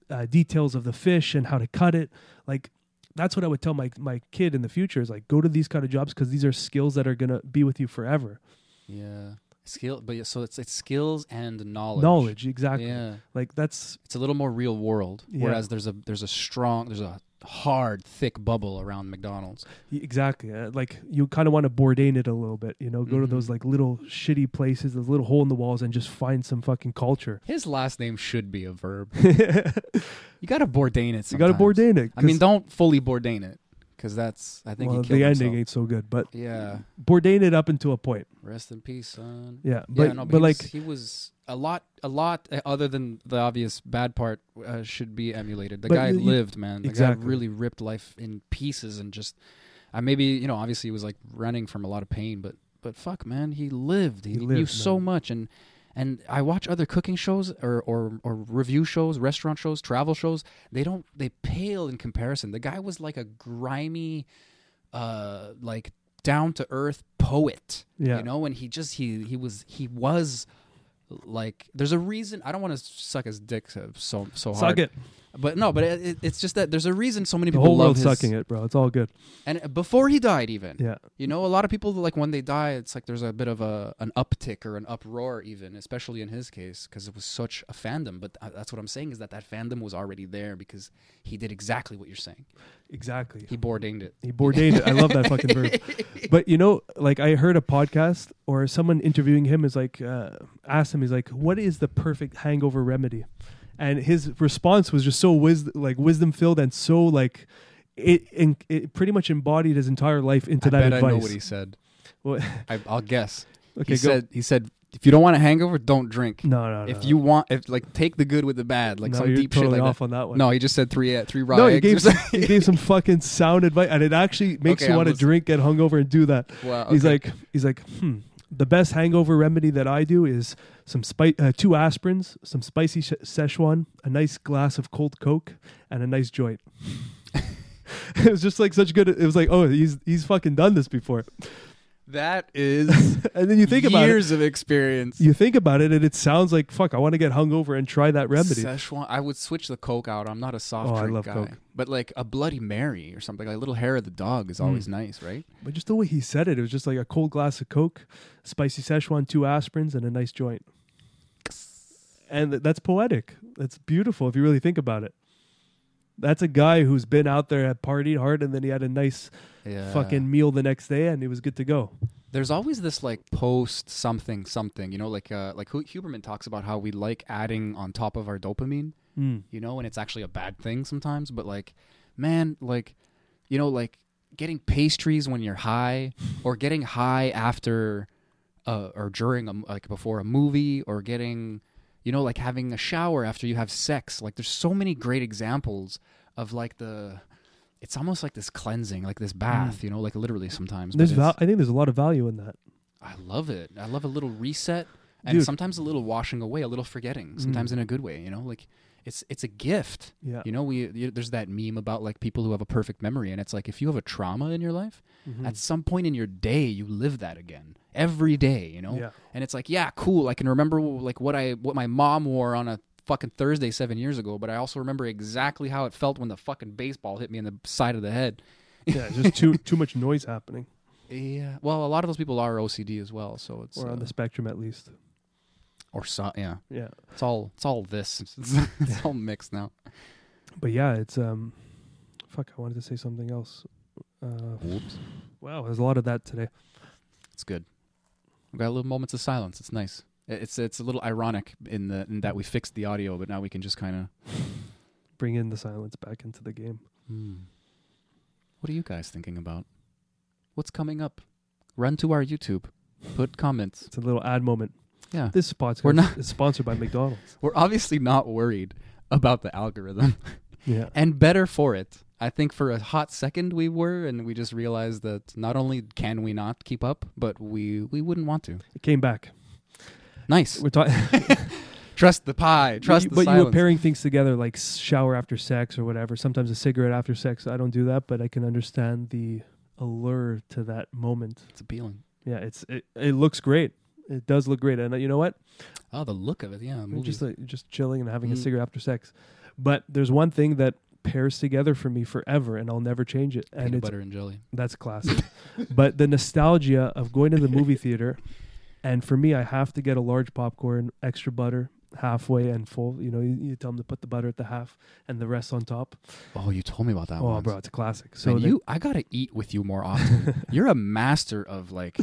uh, details of the fish and how to cut it. Like that's what I would tell my my kid in the future is like go to these kind of jobs because these are skills that are gonna be with you forever. yeah. Skill, but yeah, so it's it's skills and knowledge. Knowledge, exactly. Yeah, Like that's it's a little more real world. Yeah. Whereas there's a there's a strong there's a hard thick bubble around McDonald's. exactly uh, like you kind of want to Bourdain it a little bit. You know, go to Mhm. those like little shitty places, those little hole in the walls, and just find some fucking culture. His last name should be a verb. [laughs] you got to Bourdain it. You got to. Bourdain it. I mean, don't fully Bourdain it, because that's I think well, he killed the himself. ending ain't so good, but Yeah, Bourdain it up into a point. rest in peace, son. Yeah, but yeah, no, but, but, he like was, he was a lot, a lot uh, other than the obvious bad part uh, should be emulated. The guy you- lived, man. The Exactly. guy really ripped life in pieces and just. Uh, maybe you know, obviously, he was like running from a lot of pain, but but fuck, man, he lived. He, He knew lived, so much, and and I watch other cooking shows or, or or review shows, restaurant shows, travel shows. They don't they pale in comparison. The guy was like a grimy, uh, like down to earth poet. Yeah. you know, and he just he he was he was like there's a reason I don't want to suck his dick so so, so hard suck it. But no but it, it- it's just that there's a reason so many The people whole love world's his, sucking it, bro. It's all good. and before he died even Yeah. you know, a lot of people like when they die, it's like there's a bit of a an uptick or an uproar, even, especially in his case, because it was such a fandom. But uh, that's what I'm saying is that that fandom was already there because he did exactly what you're saying. Exactly. He Bourdained it. He Bourdained it. I love that fucking verb. [laughs] But you know, like I heard a podcast or someone interviewing him is like uh, asked him, he's like, "What is the perfect hangover remedy?" And his response was just so wis- like wisdom filled and so like it, in, it pretty much embodied his entire life into I that bet advice. I know what he said. What- [laughs] I, I'll guess. okay, he go. said he said if you don't want a hangover, don't drink. no, no, no. If you want, if like take the good with the bad, like no, some deep totally shit like off that. on that one. No, he just said three uh, three raw no, he gave some, he gave some fucking sound advice, and it actually makes Okay, you want to drink, get hungover, and do that. Wow, He's like, he's like, hmm. The best hangover remedy that I do is some spice, uh, two aspirins, some spicy sh- Szechuan, a nice glass of cold Coke, and a nice joint. [laughs] it was just like such good. It was like, oh, he's he's fucking done this before. That [laughs] is And then you think about it, years of experience. you think about it, and it sounds like fuck. I want to get hungover and try that remedy. Szechuan. I would switch the Coke out. I'm not a soft Oh, I drink love guy. Coke. But like a Bloody Mary or something, like a little hair of the dog is hmm. always nice, right? But just the way he said it, it was just like a cold glass of Coke, spicy Szechuan, two aspirins, and a nice joint. And th- that's poetic. That's beautiful if you really think about it. That's a guy who's been out there, had partied hard, and then he had a nice Yeah. fucking meal the next day, and it was good to go. There's always this like post something something, you know, like uh, like Hu- Huberman talks about how we like adding on top of our dopamine, Mm. you know, and it's actually a bad thing sometimes. But like, man, like, you know, like getting pastries when you're high, [laughs] or getting high after, uh, or during a, like before a movie, or getting, you know, like having a shower after you have sex. Like, there's so many great examples of like the. It's almost like this cleansing, like this bath, you know, like literally sometimes. There's val- I think there's a lot of value in that. I love it. I love a little reset and Dude. sometimes a little washing away, a little forgetting. Sometimes in a good way, you know, like it's it's a gift. Yeah. You know, we you, there's that meme about like people who have a perfect memory, and it's like if you have a trauma in your life, Mhm. at some point in your day, you live that again every day. You know, Yeah. and it's like yeah, cool. I can remember like what I what my mom wore on a fucking Thursday seven years ago, but I also remember exactly how it felt when the fucking baseball hit me in the side of the head. yeah, just too too much noise happening, [laughs] Yeah. Well, a lot of those people are OCD as well, so it's or on uh, the spectrum at least. or so, yeah. Yeah, It's all it's all this. [laughs] It's, it's all mixed now. but yeah, it's um, fuck. I wanted to say something else. Uh, Whoops. wow, there's a lot of that today. It's good. We got little moments of silence. It's nice. It- It's it's a little ironic in the in that we fixed the audio, but now we can just kind of. Bring in the silence back into the game. Hmm. What are you guys thinking about? What's coming up? Run to our YouTube. Put comments. It's a little ad moment. Yeah. This podcast We're not- is sponsored by McDonald's. [laughs] We're obviously not worried about the algorithm, [laughs] Yeah, and better for it. I think for a hot second we were, and we just realized that not only can we not keep up, but we we wouldn't want to. it came back. Nice. We're talking. [laughs] [laughs] Trust the pie. Trust but you, but you were pairing things together like shower after sex or whatever. Sometimes a cigarette after sex. I don't do that, but I can understand the allure to that moment. it's appealing. Yeah, it's it, it looks great. It does look great, and uh, you know what? Oh, the look of it. Yeah. Just like just chilling and having a Mm. cigarette after sex. But there's one thing that pairs together for me forever, and I'll never change it. And peanut it's butter and jelly. that's classic. [laughs] but the nostalgia of going to the movie theater, and for me, I have to get a large popcorn, extra butter, halfway and full. You know, you, you tell them to put the butter at the half and the rest on top. Oh, you told me about that oh, one. bro, it's a classic. So So then- you, I gotta eat with you more often. [laughs] You're a master of like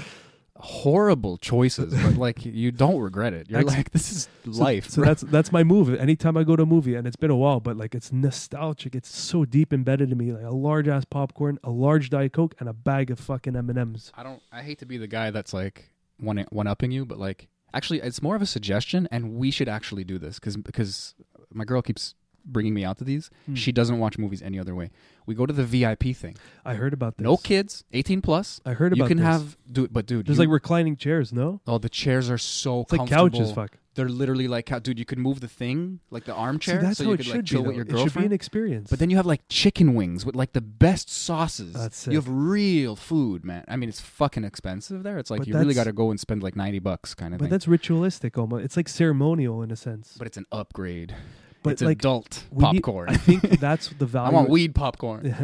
horrible choices, but like you don't regret it. You're Ex- like, this is So- life. So, bro. that's that's my move. Anytime I go to a movie, and it's been a while, but like it's nostalgic. It's so deep embedded in me. Like a large ass popcorn, a large diet coke, and a bag of fucking M and M's. I don't. I hate to be the guy that's like one one upping you, but like actually, it's more of a suggestion, and we should actually do this because because my girl keeps bringing me out to these. Hmm. She doesn't watch movies any other way. We go to the VIP thing. I heard about this. No kids, eighteen plus. I heard about You can this. have do but dude, There's you- like reclining chairs. No, oh the chairs are so it's like comfortable. couches. Fuck. They're literally like how dude, you could move the thing like the See, armchair, that's so how you it could should like be. chill though. with your It should be girlfriend. an experience. But then you have like chicken wings with like the best sauces. That's You have real food, man. I mean, it's fucking expensive there. It's like But you really got to go and spend like ninety bucks, kind of but thing. that's ritualistic almost. It's like ceremonial in a sense. But it's an upgrade. But it's like adult we need- popcorn. I think [laughs] that's the value. I want weed popcorn.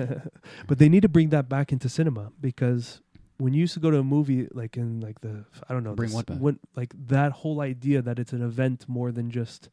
[laughs] but they need to bring that back into cinema because when you used to go to a movie like in like the I don't know Bring this- when like that whole idea that it's an event more than just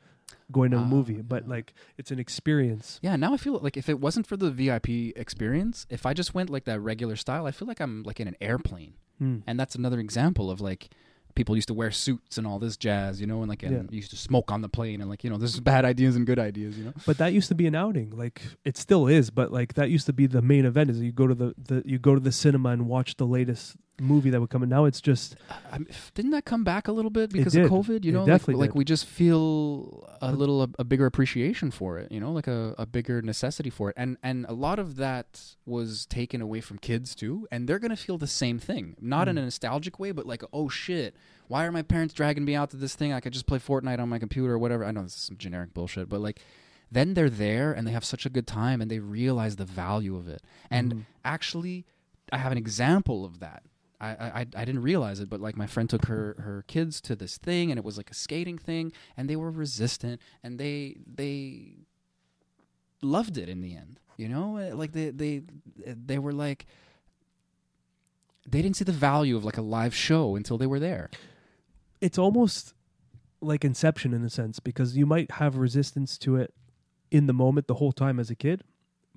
going to a Ah, movie, but yeah. like it's an experience. Yeah, now I feel like if it wasn't for the VIP experience, if I just went like that regular style, I feel like I'm like in an airplane. Hmm. And that's another example of like people used to wear suits and all this jazz, you know, and like and Yeah. used to smoke on the plane and like, you know, there's bad ideas and good ideas, you know. But that used to be an outing. Like it still is, but like that used to be the main event. Is you go to the, the you go to the cinema and watch the latest movie that would come. in. now it's just I didn't that come back a little bit because of COVID? You know, like, like we just feel a little a, a bigger appreciation for it. You know, like a, a bigger necessity for it, and and a lot of that was taken away from kids too, and they're gonna feel the same thing, not in a Mm. nostalgic way, but like, oh shit, why are my parents dragging me out to this thing? I could just play Fortnite on my computer or whatever. I know this is some generic bullshit, but like. Then they're there and they have such a good time and they realize the value of it. And Mhm. actually, I have an example of that. I, I I didn't realize it, but like my friend took her her kids to this thing, and it was like a skating thing, and they were resistant, and they they loved it in the end. You know, Uh, like they they they were like they didn't see the value of like a live show until they were there. it's almost like Inception in a sense because you might have resistance to it in the moment the whole time as a kid,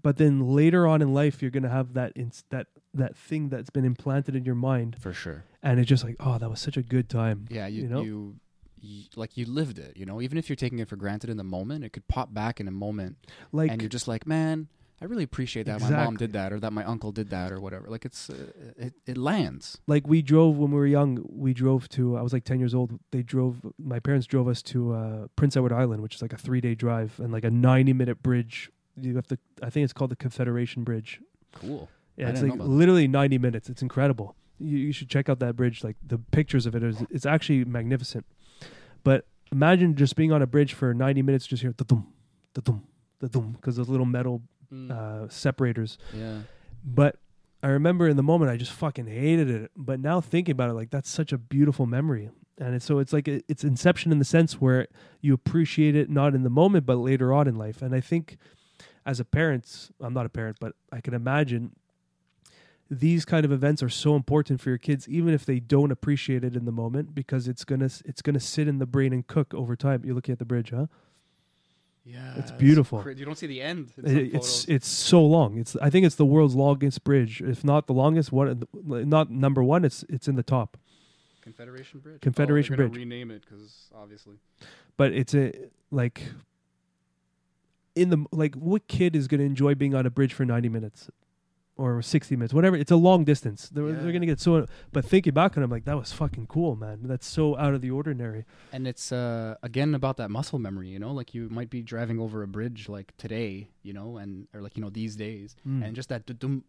but then later on in life you're gonna have that ins- that that thing that's been implanted in your mind, For sure. and it's just like, oh, that was such a good time. Yeah, you, You know? you, you like you lived it. You know, even if you're taking it for granted in the moment, it could pop back in a moment, Like and you're just like, man, I really appreciate that my mom did that, or that my uncle did that, or whatever. Like it's uh, it it lands. like we drove when we were young. We drove to. I was like ten years old. They drove. My parents drove us to uh, Prince Edward Island, which is like a three day drive and like a ninety minute bridge. You have to. I think it's called the Confederation Bridge. Cool. Yeah, I it's like literally ninety minutes. It's incredible. You, you should check out that bridge. Like the pictures of it is. It's actually magnificent. But imagine just being on a bridge for ninety minutes, just hear the dum, the dum, the dum, because those little metal Mm. uh, separators. yeah. But I remember in the moment I just fucking hated it. But now thinking about it, like that's such a beautiful memory. And it's, so it's like a, it's inception in the sense where you appreciate it not in the moment but later on in life. And I think as a parent, I'm not a parent, but I can imagine these kind of events are so important for your kids even if they don't appreciate it in the moment because it's going to it's going to sit in the brain and cook over time. You're looking at the bridge, huh? Yeah, It's beautiful. cra- You don't see the end. in eh, it's it's so long. It's I think it's the world's longest bridge, if not the longest. One, not number one. It's it's in the top, Confederation Bridge. Confederation oh, Bridge. Rename it because obviously. but it's a like in the like what kid is going to enjoy being on a bridge for ninety minutes or sixty minutes, whatever. It's a long distance. They're, Yeah. they're going to get so. But thinking back on, it, I'm like that was fucking cool, man. That's so out of the ordinary. And it's uh, again about that muscle memory, you know, like you might be driving over a bridge like today, you know, and or like you know these days, Mm. and just that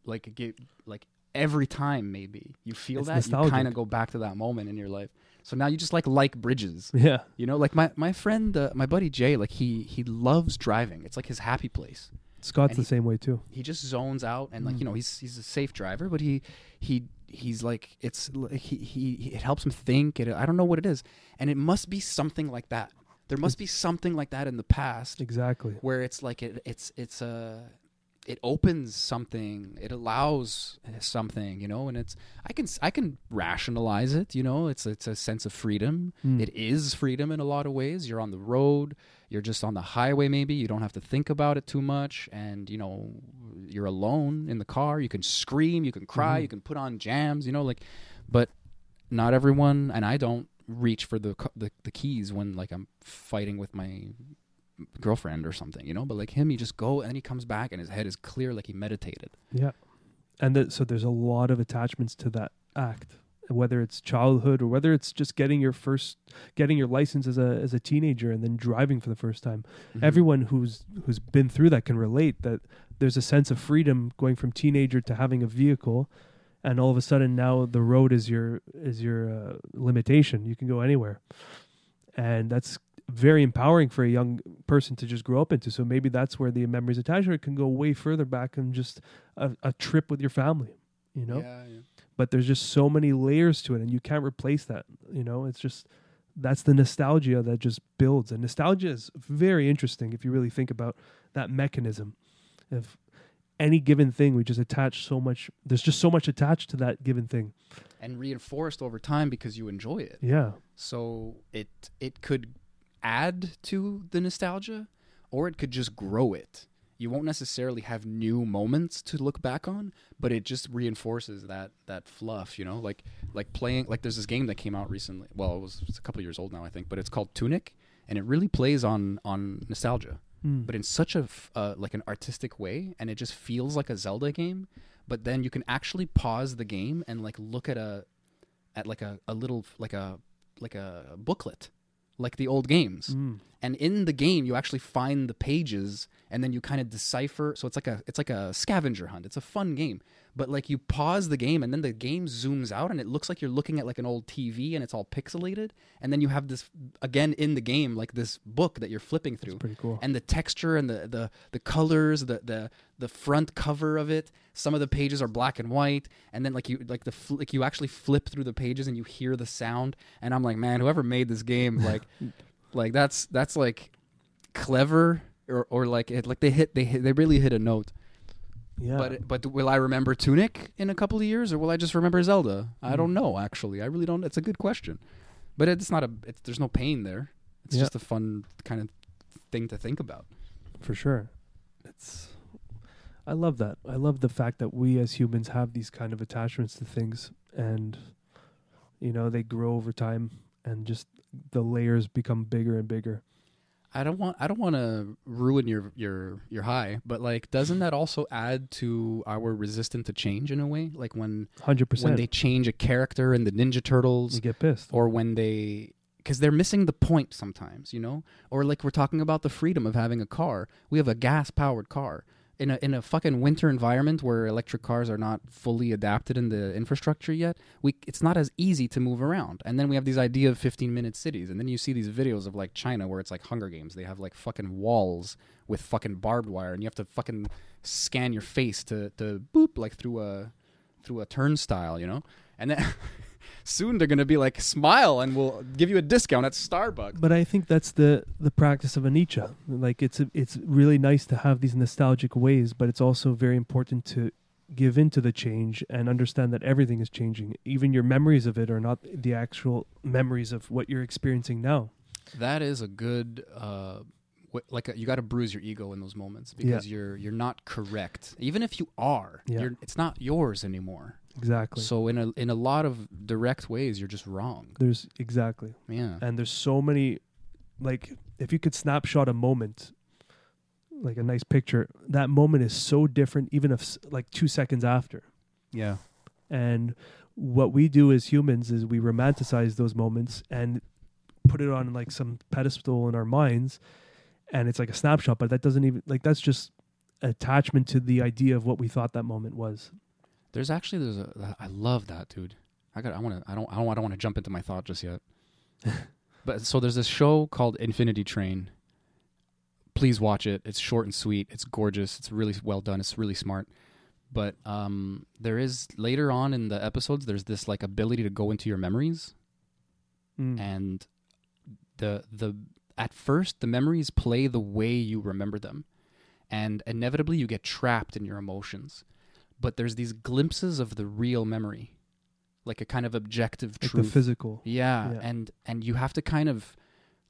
like get like every time maybe you feel It's that you kind of go back to that moment in your life. So now you just like like bridges, [laughs] Yeah, you know, like my my friend, uh, my buddy Jay, like he he loves driving. It's like his happy place. Scott's And the he- same way too. He just zones out and like Mm. you know he's he's a safe driver, but he he he's like it's he, he he- it helps him think. It I don't know what it is, and it must be something like that. There must be something like that in the past Exactly. where it's like it it's it's a it opens something it allows something you know and it's i can s- i can rationalize it you know it's it's a sense of freedom Mm. it is freedom in a lot of ways you're on the road you're just on the highway maybe. You don't have to think about it too much. And you know you're alone in the car. You can scream you can cry Mhm. you can put on jams you know like but not everyone and i don't reach for the the, the keys when like i'm fighting with my girlfriend or something you know? But like him he just go and he comes back and his head is clear like he meditated. Yeah, and th- so there's a lot of attachments to that act, whether it's childhood or whether it's just getting your first, getting your license as a as a teenager and then driving for the first time. Mm-hmm. Everyone who's who's been through that can relate that there's a sense of freedom going from teenager to having a vehicle, and all of a sudden now the road is your is your uh, limitation. You can go anywhere, and that's very empowering for a young person to just grow up into. So maybe that's where the memories attached, or it can go way further back and just a, a trip with your family. You know, yeah, yeah. But there's just so many layers to it and you can't replace that you know? It's just that's the nostalgia that just builds and nostalgia is very interesting if you really think about that mechanism. If any given thing we just attach so much there's just so much attached to that given thing. And reinforced over time because you enjoy it. Yeah. So it it could add to the nostalgia or it could just grow it you won't necessarily have new moments to look back on but it just reinforces that that fluff you know like like playing like there's this game that came out recently well it was it's a couple years old now i think but it's called tunic and it really plays on on nostalgia Mm. but in such a f- uh, like an artistic way and it just feels like a zelda game but then you can actually pause the game and like look at a at like a, a little like a like a booklet like the old games Mm. and in the game you actually find the pages and then you kind of decipher so it's like a it's like a scavenger hunt. It's a fun game. But like you pause the game and then the game zooms out and it looks like you're looking at like an old TV and it's all pixelated. And then you have this again in the game like this book that you're flipping through. it's pretty cool. And the texture and the the the colors the the the front cover of it some of the pages are black and white. And then like you like the fl- like you actually flip through the pages and you hear the sound. And I'm like man whoever made this game like [laughs] like that's that's like clever or or like it like they hit they hit, they really hit a note. Yeah. But but will I remember Tunic in a couple of years or will I just remember Zelda? I don't mm. know actually. I really don't it's a good question. But it's not a it's, there's no pain there. It's Yeah. just a fun kind of thing to think about. For sure. It's I love that. I love the fact that we as humans have these kind of attachments to things and you know, they grow over time and just the layers become bigger and bigger. I don't want I don't want to ruin your your your high, but like doesn't that also add to our resistance to change in a way? Like when 100%. when they change a character in the Ninja Turtles you get pissed. or when they because they're missing the point sometimes, you know? Or like we're talking about the freedom of having a car. We have a gas powered car. In a in a fucking winter environment where electric cars are not fully adapted in the infrastructure yet, we it's not as easy to move around. And then we have these idea of 15 minute cities. And then you see these videos of like China where it's like Hunger Games. They have like fucking walls with fucking barbed wire and you have to fucking scan your face to to boop like through a through a turnstile, you know? And then [laughs] soon they're gonna be like, smile, and we'll give you a discount at Starbucks. But I think that's the the practice of a Nietzsche. Like it's a, it's really nice to have these nostalgic ways, but it's also very important to give into the change and understand that everything is changing. Even your memories of it are not the actual memories of what you're experiencing now. That is a good, uh, wh- like a, you got to bruise your ego in those moments because you're you're not correct. Even if you are, Yeah. you're, it's not yours anymore. Exactly. So in a in a lot of direct ways, you're just wrong. there's exactly. Yeah. And there's so many like if you could snapshot a moment like a nice picture, that moment is so different even if like 2 seconds after. Yeah. And what we do as humans is we romanticize those moments and put it on like some pedestal in our minds and it's like a snapshot, but that doesn't even like that's just attachment to the idea of what we thought that moment was. There's actually there's a I love that dude. I got I want to I don't I don't I don't want to jump into my thought just yet. [laughs] but so there's this show called Infinity Train. Please watch it. It's short and sweet. It's gorgeous. It's really well done. It's really smart. But um there is later on in the episodes there's this like ability to go into your memories Mm. and the the at first the memories play the way you remember them and inevitably you get trapped in your emotions. But there's these glimpses of the real memory like a kind of objective like truth. the physical. yeah, Yeah. and and you have to kind of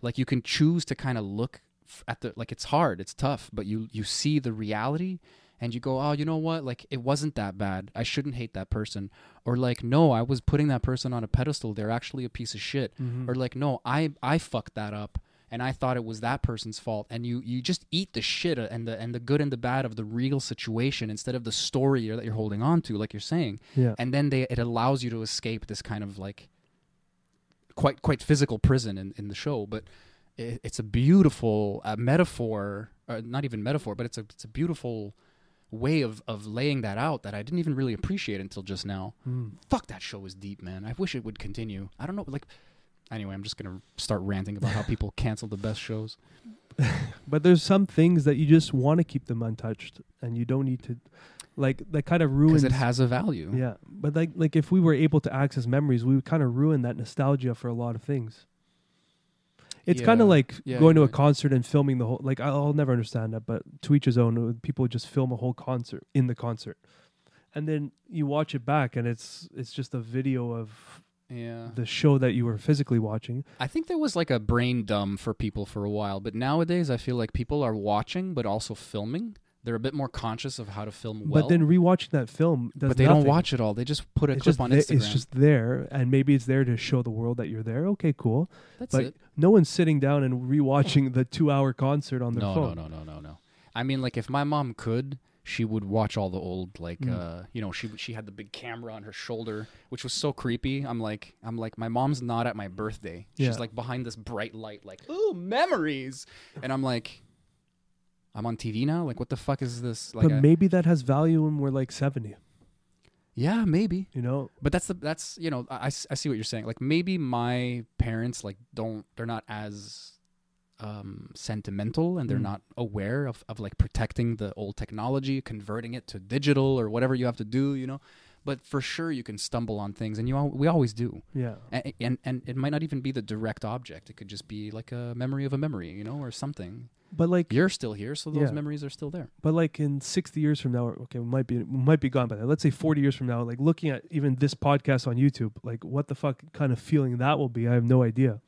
like you can choose to kind of look at the like it's hard it's tough but you you see the reality and you go oh you know what? Like it wasn't that bad. I shouldn't hate that person. Or like no i was putting that person on a pedestal. They're actually a piece of shit. Mhm. or like no i i fucked that up and i thought it was that person's fault. And you you just eat the shit and the and the good and the bad of the real situation instead of the story that you're holding on to like you're saying. Yeah. and then they it allows you to escape this kind of like quite quite physical prison in, in the show. But it, it's a beautiful uh, metaphor uh, not even metaphor but it's a it's a beautiful way of of laying that out that I didn't even really appreciate until just now. Mm. fuck that show is deep man. I wish it would continue. I don't know like anyway I'm just going to start ranting about how [laughs] people cancel the best shows [laughs] But there's some things that you just want to keep them untouched and you don't need to like that kind of ruins because it has a value Yeah, but like like if we were able to access memories, we would kind of ruin that nostalgia for a lot of things. It's kind of like Yeah, going to a concert and filming the whole. Like I'll, I'll never understand that, but to each his own. uh, People just film a whole concert in the concert, and then you watch it back, and it's it's just a video of yeah the show that you were physically watching. I think there was like a brain dumb for people for a while, but nowadays I feel like people are watching but also filming. They're a bit more conscious of how to film well. but then rewatching that film, does but they don't watch it all. They just put a It's clip on Instagram. It's just there, and maybe it's there to show the world that you're there. Okay, cool. That's but it. no one's sitting down and rewatching the two-hour concert on their No, phone. no, no, no, no, no. I mean, like if my mom could, she would watch all the old like Mm. uh you know she she had the big camera on her shoulder which was so creepy. I'm like i'm like my mom's not at my birthday. She's like behind this bright light like ooh memories. And i'm like i'm on tv now? Like what the fuck is this? Like but I- maybe that has value when we're like 70 yeah maybe. You know? But that's the that's you know I, I see what you're saying. Like maybe my parents like don't they're not as um sentimental and they're Mm. not aware of, of like protecting the old technology converting it to digital or whatever you have to do you know? But for sure you can stumble on things and you al- we always do. Yeah. And, and and it might not even be the direct object. It could just be like a memory of a memory you know or something. But like you're still here so those Yeah. memories are still there. But like in 60 years from now okay we might be we might be gone by then. Let's say 40 years from now like looking at even this podcast on youtube like what the fuck kind of feeling that will be i have no idea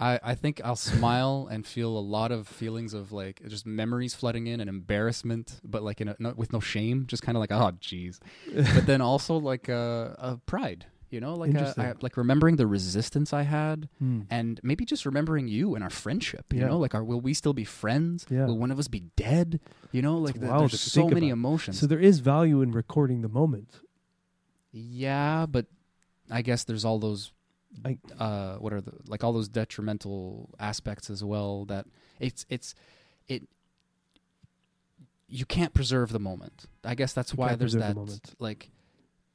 I, I think I'll smile and feel a lot of feelings of like just memories flooding in and embarrassment, but like in a, no, with no shame, just kind of like oh jeez. but then also like uh, uh pride, you know, like uh, Interesting. I, like remembering the resistance I had, Hmm. and maybe just remembering you and our friendship. You Yeah. know, like are will we still be friends? Yeah. Will one of us be dead? You know, like the- there's so many about. emotions. So there is value in recording the moment. Yeah, but I guess there's all those I- uh what are the like all those detrimental aspects as well that it's it's it you can't preserve the moment. I guess that's why there's that the like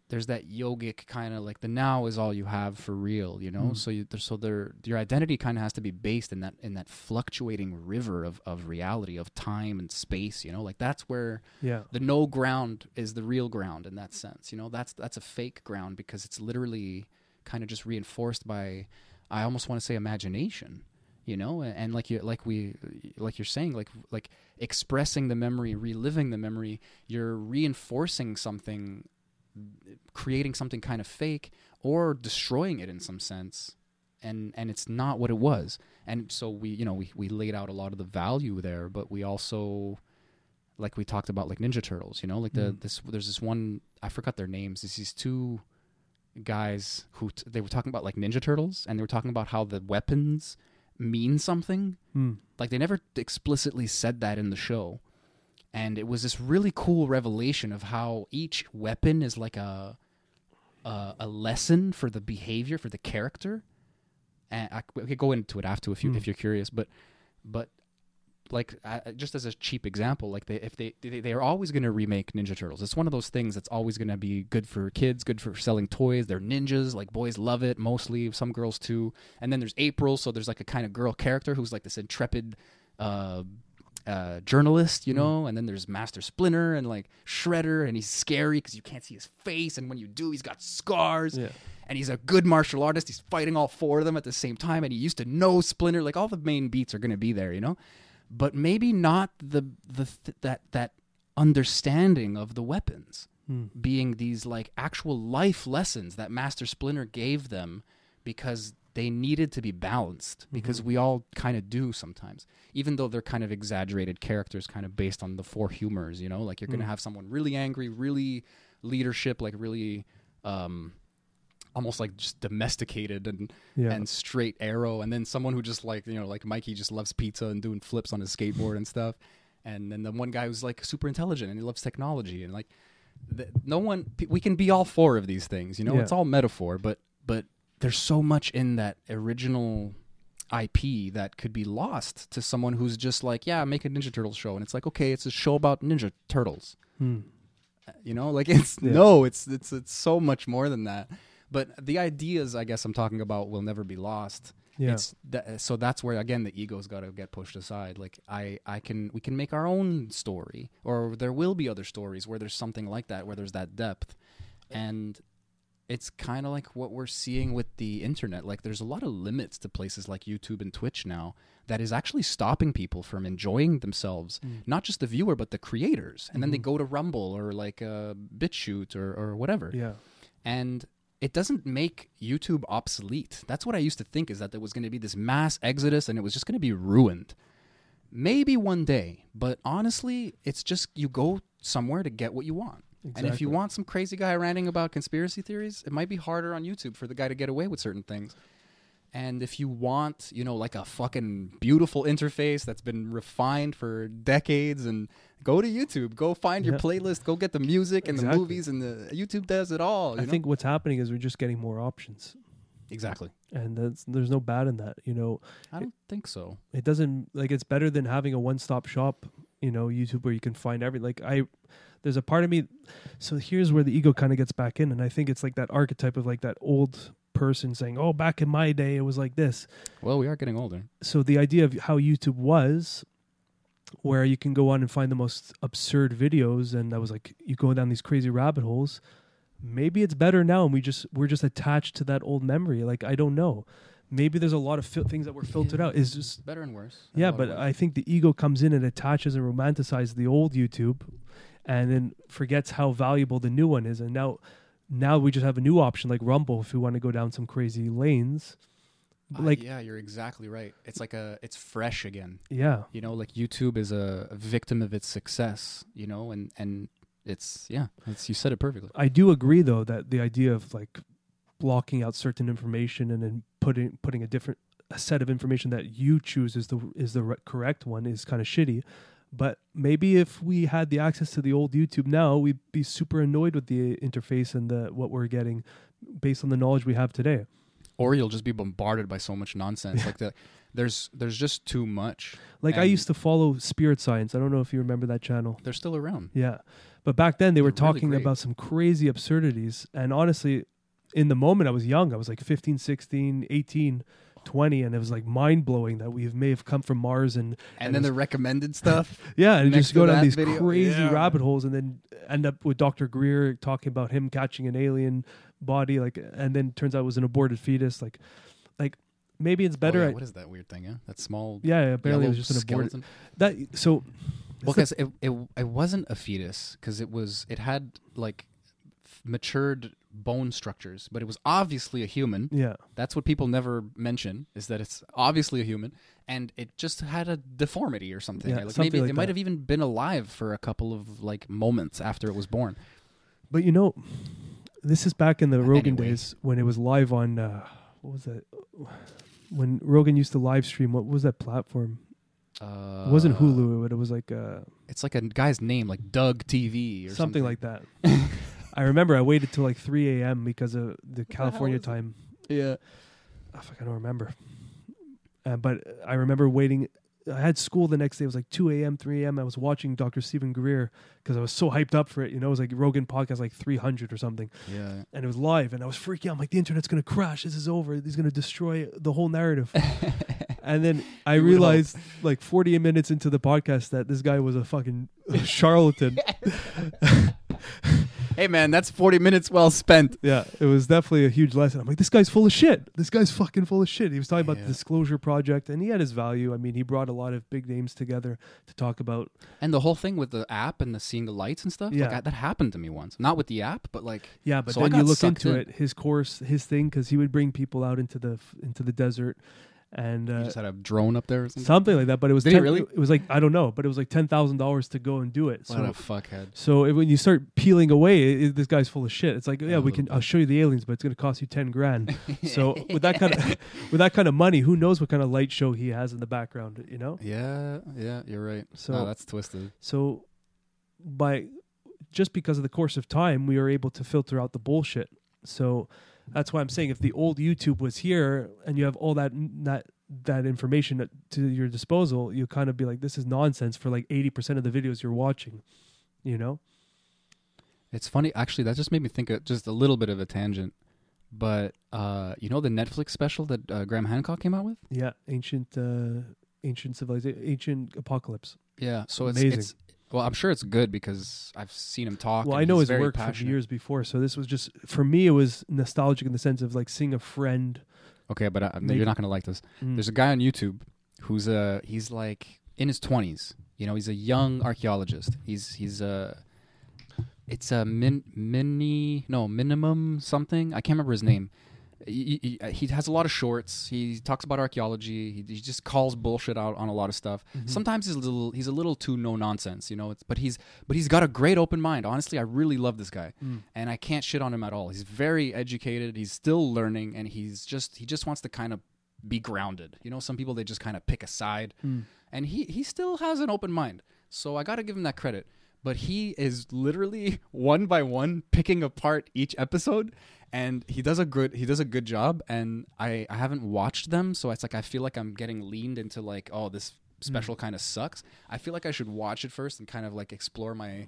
there's that yogic kind of like the now is all you have for real, you know? Mm. So you so there your identity kind of has to be based in that in that fluctuating river of of reality of time and space, you know? Like that's where Yeah. the no ground is the real ground in that sense. You know, that's that's a fake ground because it's literally kind of just reinforced by I almost want to say imagination. You know, and, like you like we like you're saying like like expressing the memory, reliving the memory, you're reinforcing something creating something kind of fake or destroying it in some sense and and it's not what it was and so we you know we, we laid out a lot of the value there but we also like we talked about like ninja turtles you know like the Mm. this there's this one i forgot their names it's these two guys who t- they were talking about like ninja turtles and they were talking about how the weapons mean something Hmm. like they never explicitly said that in the show and it was this really cool revelation of how each weapon is like a a, a lesson for the behavior for the character and I, we could go into it after if you Hmm. if you're curious but but like uh, just as a cheap example like they if they they, they are always going to remake ninja turtles it's one of those things that's always going to be good for kids good for selling toys they're ninjas like boys love it mostly some girls too and then there's april so there's like a kind of girl character who's like this intrepid uh uh, journalist, you Mm. know, and then there's Master Splinter and like Shredder, and he's scary because you can't see his face, and when you do, he's got scars Yeah. and he's a good martial artist. He's fighting all four of them at the same time, and he used to know Splinter. Like all the main beats are going to be there, you know, but maybe not the the th- that that understanding of the weapons Hmm. being these like actual life lessons that Master Splinter gave them because they needed to be balanced because we all kind of do sometimes even though they're kind of exaggerated characters kind of based on the four humors you know like you're going to Mm. have someone really angry really leadership like really um almost like just domesticated and Yeah. and straight arrow and then someone who just like you know like Mikey just loves pizza and doing flips on his skateboard and stuff and then the one guy who's like super intelligent and he loves technology and like th- no one we can be all four of these things you know Yeah. it's all metaphor but but there's so much in that original IP that could be lost to someone who's just like yeah make a Ninja Turtles show and it's like okay it's a show about Ninja Turtles Hmm. you know like it's Yeah. no it's it's it's so much more than that but the ideas i guess i'm talking about will never be lost Yeah. it's that, so that's where again the ego's got to get pushed aside like i i can we can make our own story or there will be other stories where there's something like that where there's that depth and it's kind of like what we're seeing with the internet like there's a lot of limits to places like youtube and twitch now that is actually stopping people from enjoying themselves Mm. not just the viewer but the creators and then they Mhm. go to rumble or like uh, bitchute or, or whatever Yeah. and it doesn't make YouTube obsolete. That's what I used to think is that there was going to be this mass exodus and it was just going to be ruined. Maybe one day, but honestly, it's just you go somewhere to get what you want. And if you want some crazy guy ranting about conspiracy theories, it might be harder on YouTube for the guy to get away with certain things. And if you want, you know, like a fucking beautiful interface that's been refined for decades, and go to YouTube, go find your playlist, go get the music and the movies, and the YouTube does it all. I know? think what's happening is we're just getting more options, exactly. and that's there's no bad in that. You know, I don't think so. it doesn't like it's better than having a one-stop shop. You know, YouTube where you can find every like I. There's a part of me. So here's where the ego kind of gets back in, and I think it's like that archetype of like that old person saying, "Oh, back in my day, it was like this." Well, we are getting older. so the idea of how YouTube was, where you can go on and find the most absurd videos, and I was like, you go down these crazy rabbit holes. Maybe it's better now, and we just we're just attached to that old memory. Like I don't know. Maybe there's a lot of fil- things that were filtered out. Is just better and worse. yeah, but. I think the ego comes in and attaches and romanticizes the old YouTube, and then forgets how valuable the new one is. And now, now we just have a new option like Rumble if we want to go down some crazy lanes. Uh, Like yeah, you're exactly right. It's like a it's fresh again. yeah, You know, like YouTube is a, a victim of its success. You know, and and it's yeah, it's you said it perfectly. I do agree though that the idea of like blocking out certain information and then putting putting a different a set of information that you choose is the is the re- correct one is kind of shitty. But maybe if we had the access to the old YouTube now, we'd be super annoyed with the interface and the what we're getting based on the knowledge we have today. Or you'll just be bombarded by so much nonsense. like the, there's there's just too much. Like I used to follow Spirit Science. I don't know if you remember that channel. They're still around. Yeah. But back then they were They're really talking great. about some crazy absurdities. And honestly, in the moment I was young. I was like 15, 16, 18, 20. And it was like mind blowing that we may have come from Mars. And, And, And then it the recommended stuff. [laughs] yeah, and just go down these video- crazy Yeah. rabbit holes and then end up with Dr. Greer talking about him catching an alien body. like, And then turns out it was an aborted fetus. Like, like maybe it's better. Oh, yeah, at- what is that weird thing? Yeah, that small. yeah, yeah, apparently it was just an aborted. That, so, Well, because it, it it wasn't a fetus because it was it had like matured bone structures, but it was obviously a human. yeah. That's what people never mention is that it's obviously a human, and it just had a deformity or something. Yeah, like something maybe like it might have even been alive for a couple of like moments after it was born. But you know, this is back in the Rogan Anyway. days when it was live on uh, what was that? When Rogan used to live stream, what was that platform? Uh, it wasn't Hulu, but it was like uh, It's like a guy's name, like Doug TV or something, something, like that. [laughs] I remember I waited till like 3 a.m. because of the California is it? time. Yeah. Oh, fuck, I don't remember. Uh, but I remember waiting. I had school the next day. It was like 2 a.m., 3 a.m. I was watching Dr. Stephen Greer because I was so hyped up for it. You know, it was like Rogan podcast, like 300 or something. Yeah. and it was live and I was freaking out. I'm like, the internet's gonna crash. This is over. He's gonna destroy the whole narrative. [laughs] and then I realized, like 40 minutes into the podcast, that this guy was a fucking [laughs] charlatan. [laughs] Hey man, that's forty minutes well spent. yeah, it was definitely a huge lesson. I'm like, this guy's full of shit. This guy's fucking full of shit. He was talking about Yeah. the Disclosure Project, and he had his value. I mean, he brought a lot of big names together to talk about. And the whole thing with the app and the seeing the lights and stuff, Yeah. like I, that happened to me once. Not with the app, but like Yeah, but So then you got look into in. it, his course, his thing, because he would bring people out into the into the desert, and you uh, just had a drone up there or something. something like that. But it was Did 10 really? It was like I don't know, but it was like ten thousand dollars to go and do it. What a So fuckhead. so it, when you start peeling away, it, this guy's full of shit. It's like yeah, we can. I'll show you the aliens, but it's going to cost you ten grand. [laughs] so with that kind of [laughs] with that kind of money, who knows what kind of light show he has in the background? You know. Yeah, yeah, you're right. So- no, that's twisted. So by just because of the course of time, we are able to filter out the bullshit. So that's why I'm saying if the old YouTube was here and you have all that that that information to your disposal, you kind of be like, this is nonsense for like 80% of the videos you're watching. You know? It's funny, actually. That just made me think of just a little bit of a tangent. But uh, you know the Netflix special that uh, Graham Hancock came out with? Yeah, ancient uh ancient civilization, ancient apocalypse. Yeah. So it's, Amazing. it's well, I'm sure it's good because I've seen him talk. Well, I know his work from years before, so this was just for me. It was nostalgic in the sense of like seeing a friend. Okay, but uh, you're not gonna like this. Mm. There's a guy on YouTube who's uh he's like in his 20s. You know, he's a young archaeologist. He's he's a it's a min mini no minimum something. I can't remember his name. He, he, he has a lot of shorts. He talks about archaeology. He, he just calls bullshit out on a lot of stuff. Mm-hmm. Sometimes he's a little he's a little too no nonsense, you know. It's, but he's but he's got a great open mind. Honestly, I really love this guy, Mm. and I can't shit on him at all. He's very educated. He's still learning, and he's just he just wants to kind of be grounded. You know, some people they just kind of pick a side, Mm. and he he still has an open mind. So I got to give him that credit. But he is literally [laughs] one by one picking apart each episode, and he does a good he does a good job. And I I haven't watched them, so it's like I feel like I'm getting leaned into like oh this hmm. special kind of sucks. I feel like I should watch it first and kind of like explore my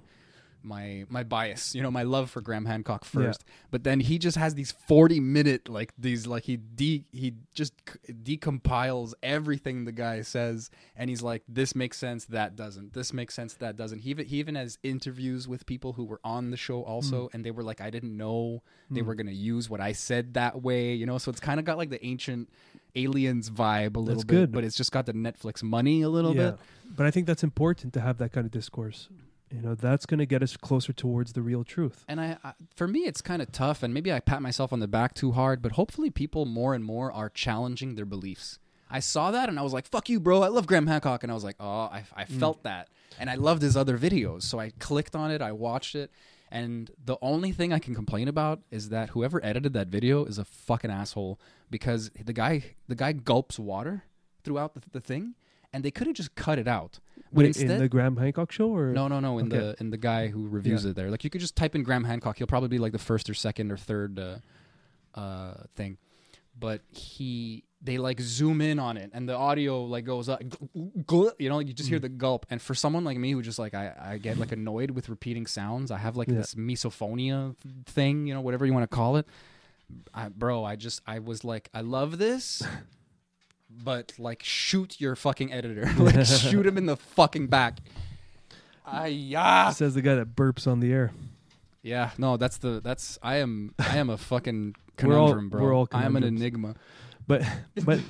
my my bias, you know, my love for Graham Hancock Yeah. first. But then he just has these 40 minute like these like he de he just c- decompiles everything the guy says and he's like this makes sense that doesn't. This makes sense that doesn't. He even, he even has interviews with people who were on the show also mm. and they were like I didn't know they mm. were going to use what I said that way, you know? So it's kind of got like the ancient aliens vibe a little That's bit, good. but it's just got the Netflix money a little yeah. bit. But I think that's important to have that kind of discourse. You know, that's going to get us closer towards the real truth. And I, I for me, it's kind of tough, and maybe I pat myself on the back too hard. But hopefully, people more and more are challenging their beliefs. I saw that, and I was like, "Fuck you, bro! I love Graham Hancock," and I was like, "Oh, I, I mm. felt that," and I loved his other videos. So I clicked on it, I watched it, and the only thing I can complain about is that whoever edited that video is a fucking asshole because the guy, the guy gulps water throughout the, the thing, and they could have just cut it out. Wait, instead, in the Graham Hancock show, or no, no, no. In Okay. the in the guy who reviews Yeah. it there, like you could just type in Graham Hancock. He'll probably be like the first or second or third uh, uh, thing. But he, they like zoom in on it, and the audio like goes up. You know, like you just Mm. hear the gulp. And for someone like me who just like I, I get like annoyed with repeating sounds. I have like Yeah. this misophonia thing. You know, whatever you want to call it. I, bro, I just I was like, I love this. [laughs] But like, shoot your fucking editor! [laughs] like, shoot him in the fucking back. I yeah. says the guy that burps on the air. Yeah, no, that's the that's I am I am a fucking [laughs] We're all- conundrum, bro. we're all I am an enigma. But [laughs] but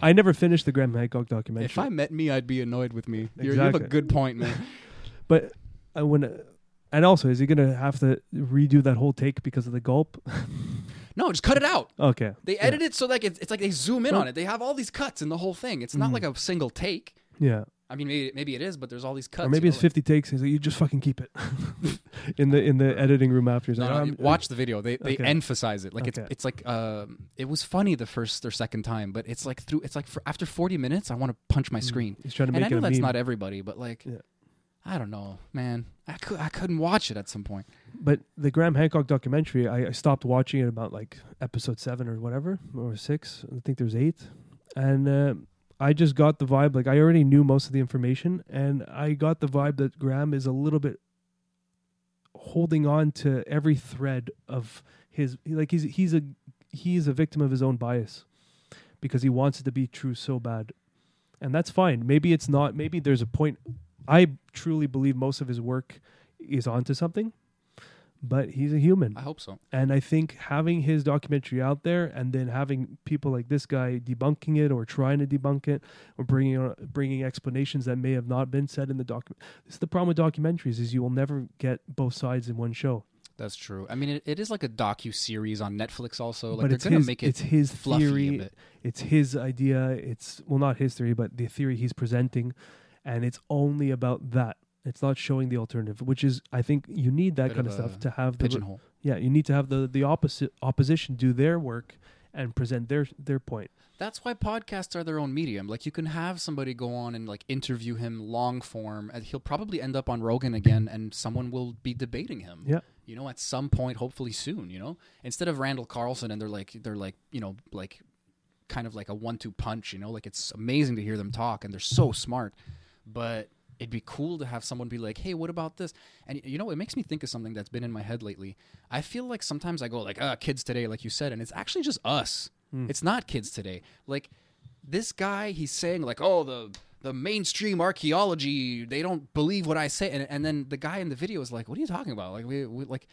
I never finished the Graham Hancock documentary. If I met me, I'd be annoyed with me. You're, you have a good point, man. but I when uh, and also is he gonna have to redo that whole take because of the gulp? No, just cut it out. okay, They Yeah. edit it so like it's, it's like they zoom in Well- on it. They have all these cuts in the whole thing. It's not Mhm. like a single take. Yeah, I mean, maybe, maybe it is, but there's all these cuts. or maybe you it's know, fifty takes. He's like, you just fucking keep it [laughs] in the in the editing room after. Like- like, No, no, watch the video. They they Okay. emphasize it. Like Okay. it's it's like um, it was funny the first or second time, but it's like through it's like for after 40 minutes, I want to punch my Mm. screen. He's trying to And make I know that's meme. not everybody, but like Yeah. I don't know, man. I could I couldn't watch it at some point. But the Graham Hancock documentary, I, I stopped watching it about like episode seven or whatever, or six. I think there's eight, and uh, I just got the vibe. Like I already knew most of the information, and I got the vibe that Graham is a little bit holding on to every thread of his. Like he's he's a he's a victim of his own bias because he wants it to be true so bad, and that's fine. Maybe it's not. Maybe there's a point. I truly believe most of his work is onto something, but he's a human. I hope so. And I think having his documentary out there and then having people like this guy debunking it or trying to debunk it or bringing on, bringing explanations that may have not been said in the document. This is the problem with documentaries is you will never get both sides in one show. That's true. I mean, it, it is like a docu series on Netflix. Also, like but they're gonna his, make it it's his theory. It's his idea. It's well, not his theory, but the theory he's presenting, and it's only about that. It's not showing the alternative, which is I think you need that Bit kind of of stuff to have the Pigeonhole. yeah. You need to have the the opposite opposition do their work and present their their point. That's why podcasts are their own medium. Like you can have somebody go on and like interview him long form, and he'll probably end up on Rogan again, and someone will be debating him. Yeah. You know, at some point, hopefully soon. You know, instead of Randall Carlson, and they're like they're like you know like kind of like a one-two punch. You know, like it's amazing to hear them talk, and they're so smart. But it'd be cool to have someone be like, "Hey, what about this?" And you know, it makes me think of something that's been in my head lately. I feel like sometimes I go like, "Ah, kids today," like you said, and it's actually just us. It's not kids today. Like this guy, he's saying like, "Oh, the the mainstream archaeology, they don't believe what I say," and and then the guy in the video is like, "What are you talking about? Like, we, we like."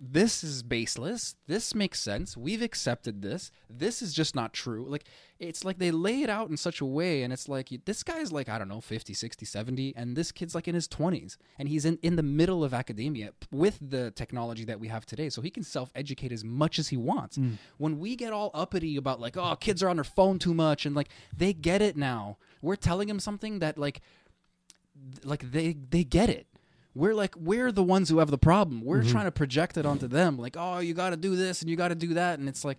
This is baseless. This makes sense. We've accepted this. This is just not true. Like, it's like they lay it out in such a way, and it's like this guy's like, I don't know, 50, 60, 70, and this kid's like in his 20s, and he's in, in the middle of academia with the technology that we have today. So he can self educate as much as he wants. Mm. When we get all uppity about, like, oh, kids are on their phone too much, and like, they get it now. We're telling him something that, like, like they they get it. We're like we're the ones who have the problem. We're trying to project it onto them. Like, oh, you got to do this and you got to do that, and it's like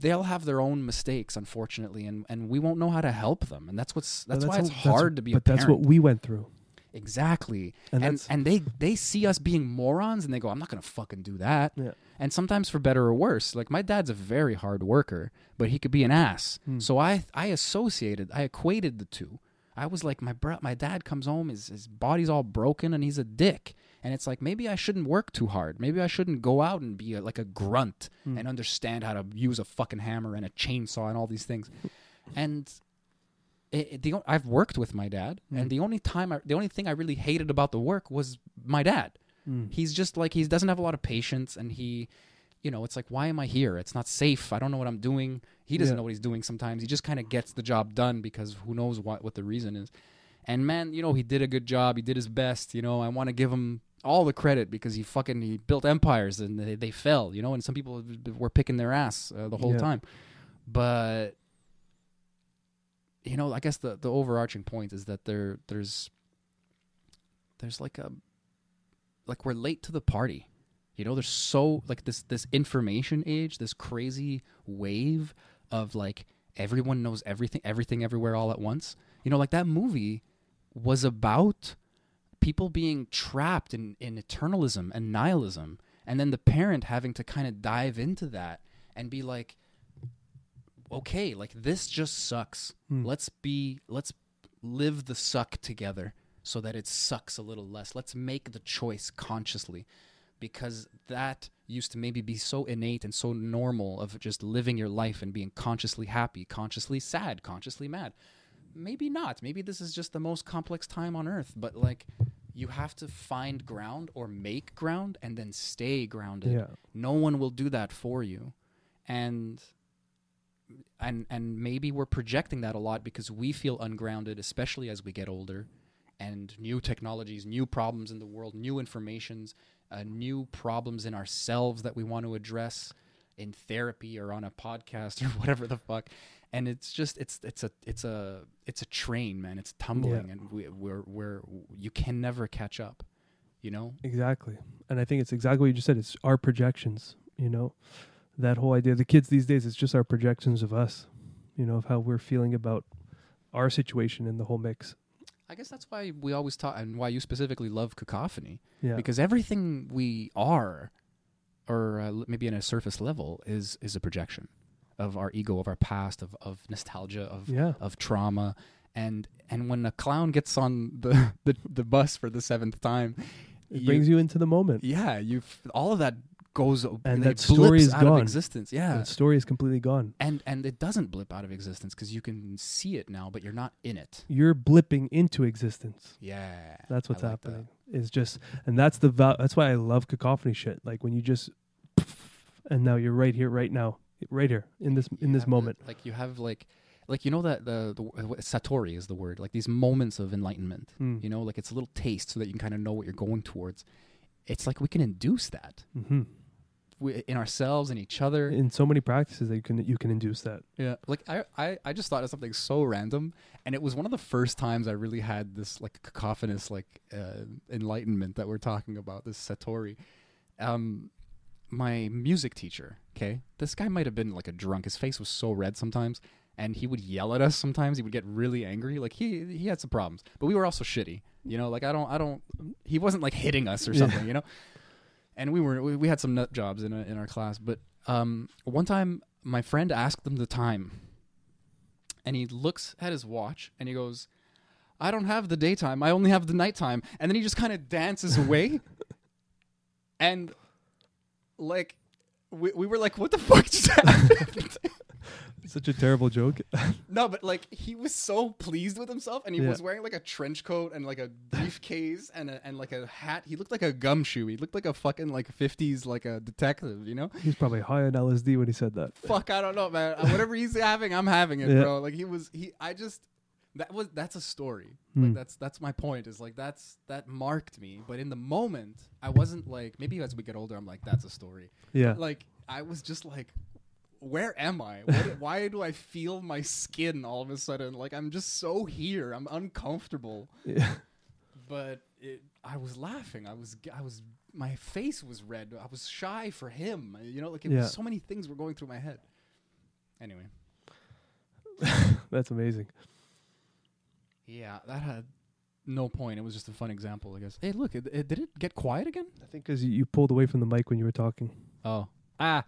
they'll have their own mistakes, unfortunately, and and we won't know how to help them. And that's what's that's, But why it's hard to be. But that's what we went through. exactly. And And and, they they see us being morons, and they go, I'm not gonna fucking do that. Yeah. And sometimes for better or worse. Like my dad's a very hard worker, but he could be an ass. Hmm. So I I associated, I equated the two. I was like, my bro, my dad comes home, his his body's all broken, and he's a dick. And it's like maybe I shouldn't work too hard. Maybe I shouldn't go out and be a, like a grunt Hmm. and understand how to use a fucking hammer and a chainsaw and all these things. [laughs] and it, it- the o- I've worked with my dad, Hmm. and the only time I, the only thing I really hated about the work was my dad. Mm. He's just like he doesn't have a lot of patience, and he, you know, it's like why am I here? It's not safe. I don't know what I'm doing. He doesn't Yeah. know what he's doing. Sometimes he just kind of gets the job done because who knows what what the reason is. And man, you know, he did a good job. He did his best. You know, I want to give him all the credit because he fucking he built empires and they, they fell. You know, and some people were picking their ass uh, the whole Yeah. time. But you know, I guess the the overarching point is that there there's there's like a like we're late to the party. You know, there's so like this this information age, this crazy wave of like everyone knows everything, everything everywhere all at once. You know, like that movie was about people being trapped in, in eternalism and nihilism, and then the parent having to kind of dive into that and be like, okay, like this just sucks. Hmm. Let's be, let's live the suck together so that it sucks a little less. Let's make the choice consciously because that used to maybe be so innate and so normal of just living your life and being consciously happy, consciously sad, consciously mad. Maybe not. Maybe this is just the most complex time on earth, but like you have to find ground or make ground and then stay grounded. Yeah. No one will do that for you. And and and maybe we're projecting that a lot because we feel ungrounded especially as we get older and new technologies, new problems in the world, new informations, uh, new problems in ourselves that we want to address in therapy or on a podcast [laughs] or whatever the fuck. And it's just it's it's a it's a it's a train, man. It's tumbling, and we, we're we're you can never catch up. You know? Exactly. And I think it's exactly what you just said. It's our projections, you know, that whole idea. The kids these days, it's just our projections of us, you know, of how we're feeling about our situation in the whole mix. I guess that's why we always talk, and why you specifically love cacophony, Yeah. because everything we are, or uh, maybe in a surface level, is is a projection of our ego, of our past, of of nostalgia, of yeah. of trauma, and and when a clown gets on the [laughs] the, the bus for the seventh time, It brings you into the moment. yeah, you all of that goes And that story is out of gone. existence. Yeah, The story is completely gone. and and it doesn't blip out of existence because you can see it now, but you're not in it. You're blipping into existence. Yeah, That's what's like that. happening. Is just, and that's the val- that's why I love cacophony shit. Like when you just, [sniffs] and now you're right here, right now, right here in this in this have the- moment. like you have like like you know that the, the satori is the word like these moments of enlightenment Mm. you know like it's a little taste so that you can kind of know what you're going towards it's like we can induce that hmm we, in ourselves and each other. In so many practices that you can you can induce that. yeah. Like I, I i just thought of something so random and it was one of the first times i really had this like cacophonous like uh, enlightenment that we're talking about this satori. Um my music teacher okay this guy might have been like a drunk. His face was so red sometimes and he would yell at us sometimes. He would get really angry. Like he he had some problems but we were also shitty you know? Like i don't i don't he wasn't like hitting us or something you know [laughs] and we were we, we had some nut jobs in a, in our class but um one time my friend asked them the time. And he looks at his watch and he goes i don't have the daytime. I only have the nighttime. And then he just kind of dances away. [laughs] And like we, we were like what the fuck just [laughs] happened Such a terrible joke. [laughs] no but like he was so pleased with himself and he Yeah. was wearing like a trench coat and like a briefcase [laughs] and a, and like a hat he looked like a gumshoe he looked like a fucking like 50s like a detective you know He's probably high on LSD when he said that. fuck i don't know man [laughs] whatever he's having i'm having it Yeah. bro like he was he i just that was that's a story Hmm. like that's that's my point is like that's that marked me but in the moment i wasn't like maybe as we get older i'm like that's a story Yeah. like i was just like where am i what, [laughs] why do i feel my skin all of a sudden like i'm just so here i'm uncomfortable yeah. but it, I was laughing. I was, I was, my face was red. I was shy for him. You know, like it Yeah. was so many things were going through my head. Anyway, [laughs] That's amazing. yeah, that had no point. It was just a fun example, I guess. Hey, look, it, it, did it get quiet again? I think because you, you pulled away from the mic when you were talking. Oh, ah,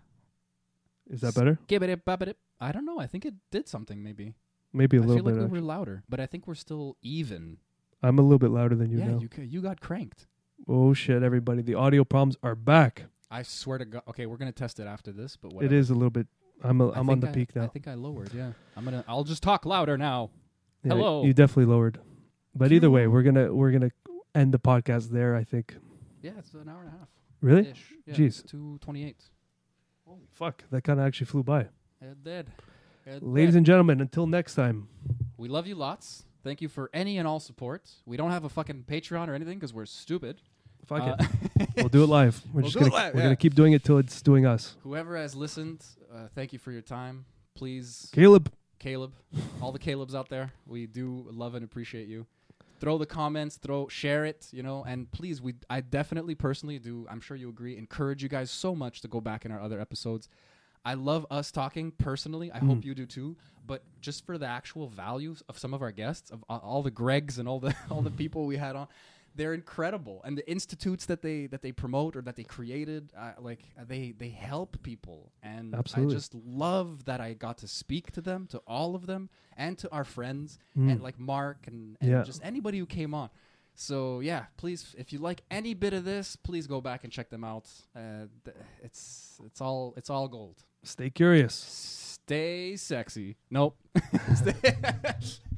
Is that better? I don't know. I think it did something. Maybe Maybe a I little bit. I feel bit. like we actually. were louder, but I think we're still even. I'm a little bit louder than you yeah, now. you ca- you got cranked. oh shit! Everybody, the audio problems are back. I swear to God. Okay, we're gonna test it after this, but It whatever. is a little bit. I'm a, I I'm on think the I- peak now. I think I lowered. Yeah, I'm gonna. I'll just talk louder now. Yeah, hello. You definitely lowered. But either way, we're gonna we're gonna end the podcast there. I think. Yeah, it's an hour and a half. Really? Ish. Yeah, Jeez. two twenty-eight. Holy fuck! That kind of actually flew by. It did. It Ladies did. and gentlemen, until next time. we love you lots. Thank you for any and all support. We don't have a fucking Patreon or anything because we're stupid. Fuck Uh, it. [laughs] We'll do it live. We're We'll just gonna live, we're yeah. gonna keep doing it till it's doing us. Whoever has listened, uh, thank you for your time. Please, Caleb, Caleb, all the Calebs out there, we do love and appreciate you. Throw the comments, throw, share it, you know, and please, we, I definitely personally do. I'm sure you agree. Encourage you guys so much to go back in our other episodes. I love us talking personally. I hope mm. you do too. But just for the actual values of some of our guests, of all the Gregs and all the [laughs] all the people we had on, they're incredible. And the institutes that they that they promote or that they created, uh, like uh, they they help people. And Absolutely. I just love that I got to speak to them, to all of them, and to our friends, Mm. and like Mark and, and Yeah. just anybody who came on. So yeah, please, if you like any bit of this, please go back and check them out. Uh, th- it's it's all it's all gold. stay curious. Stay sexy. Nope. [laughs] Stay- [laughs]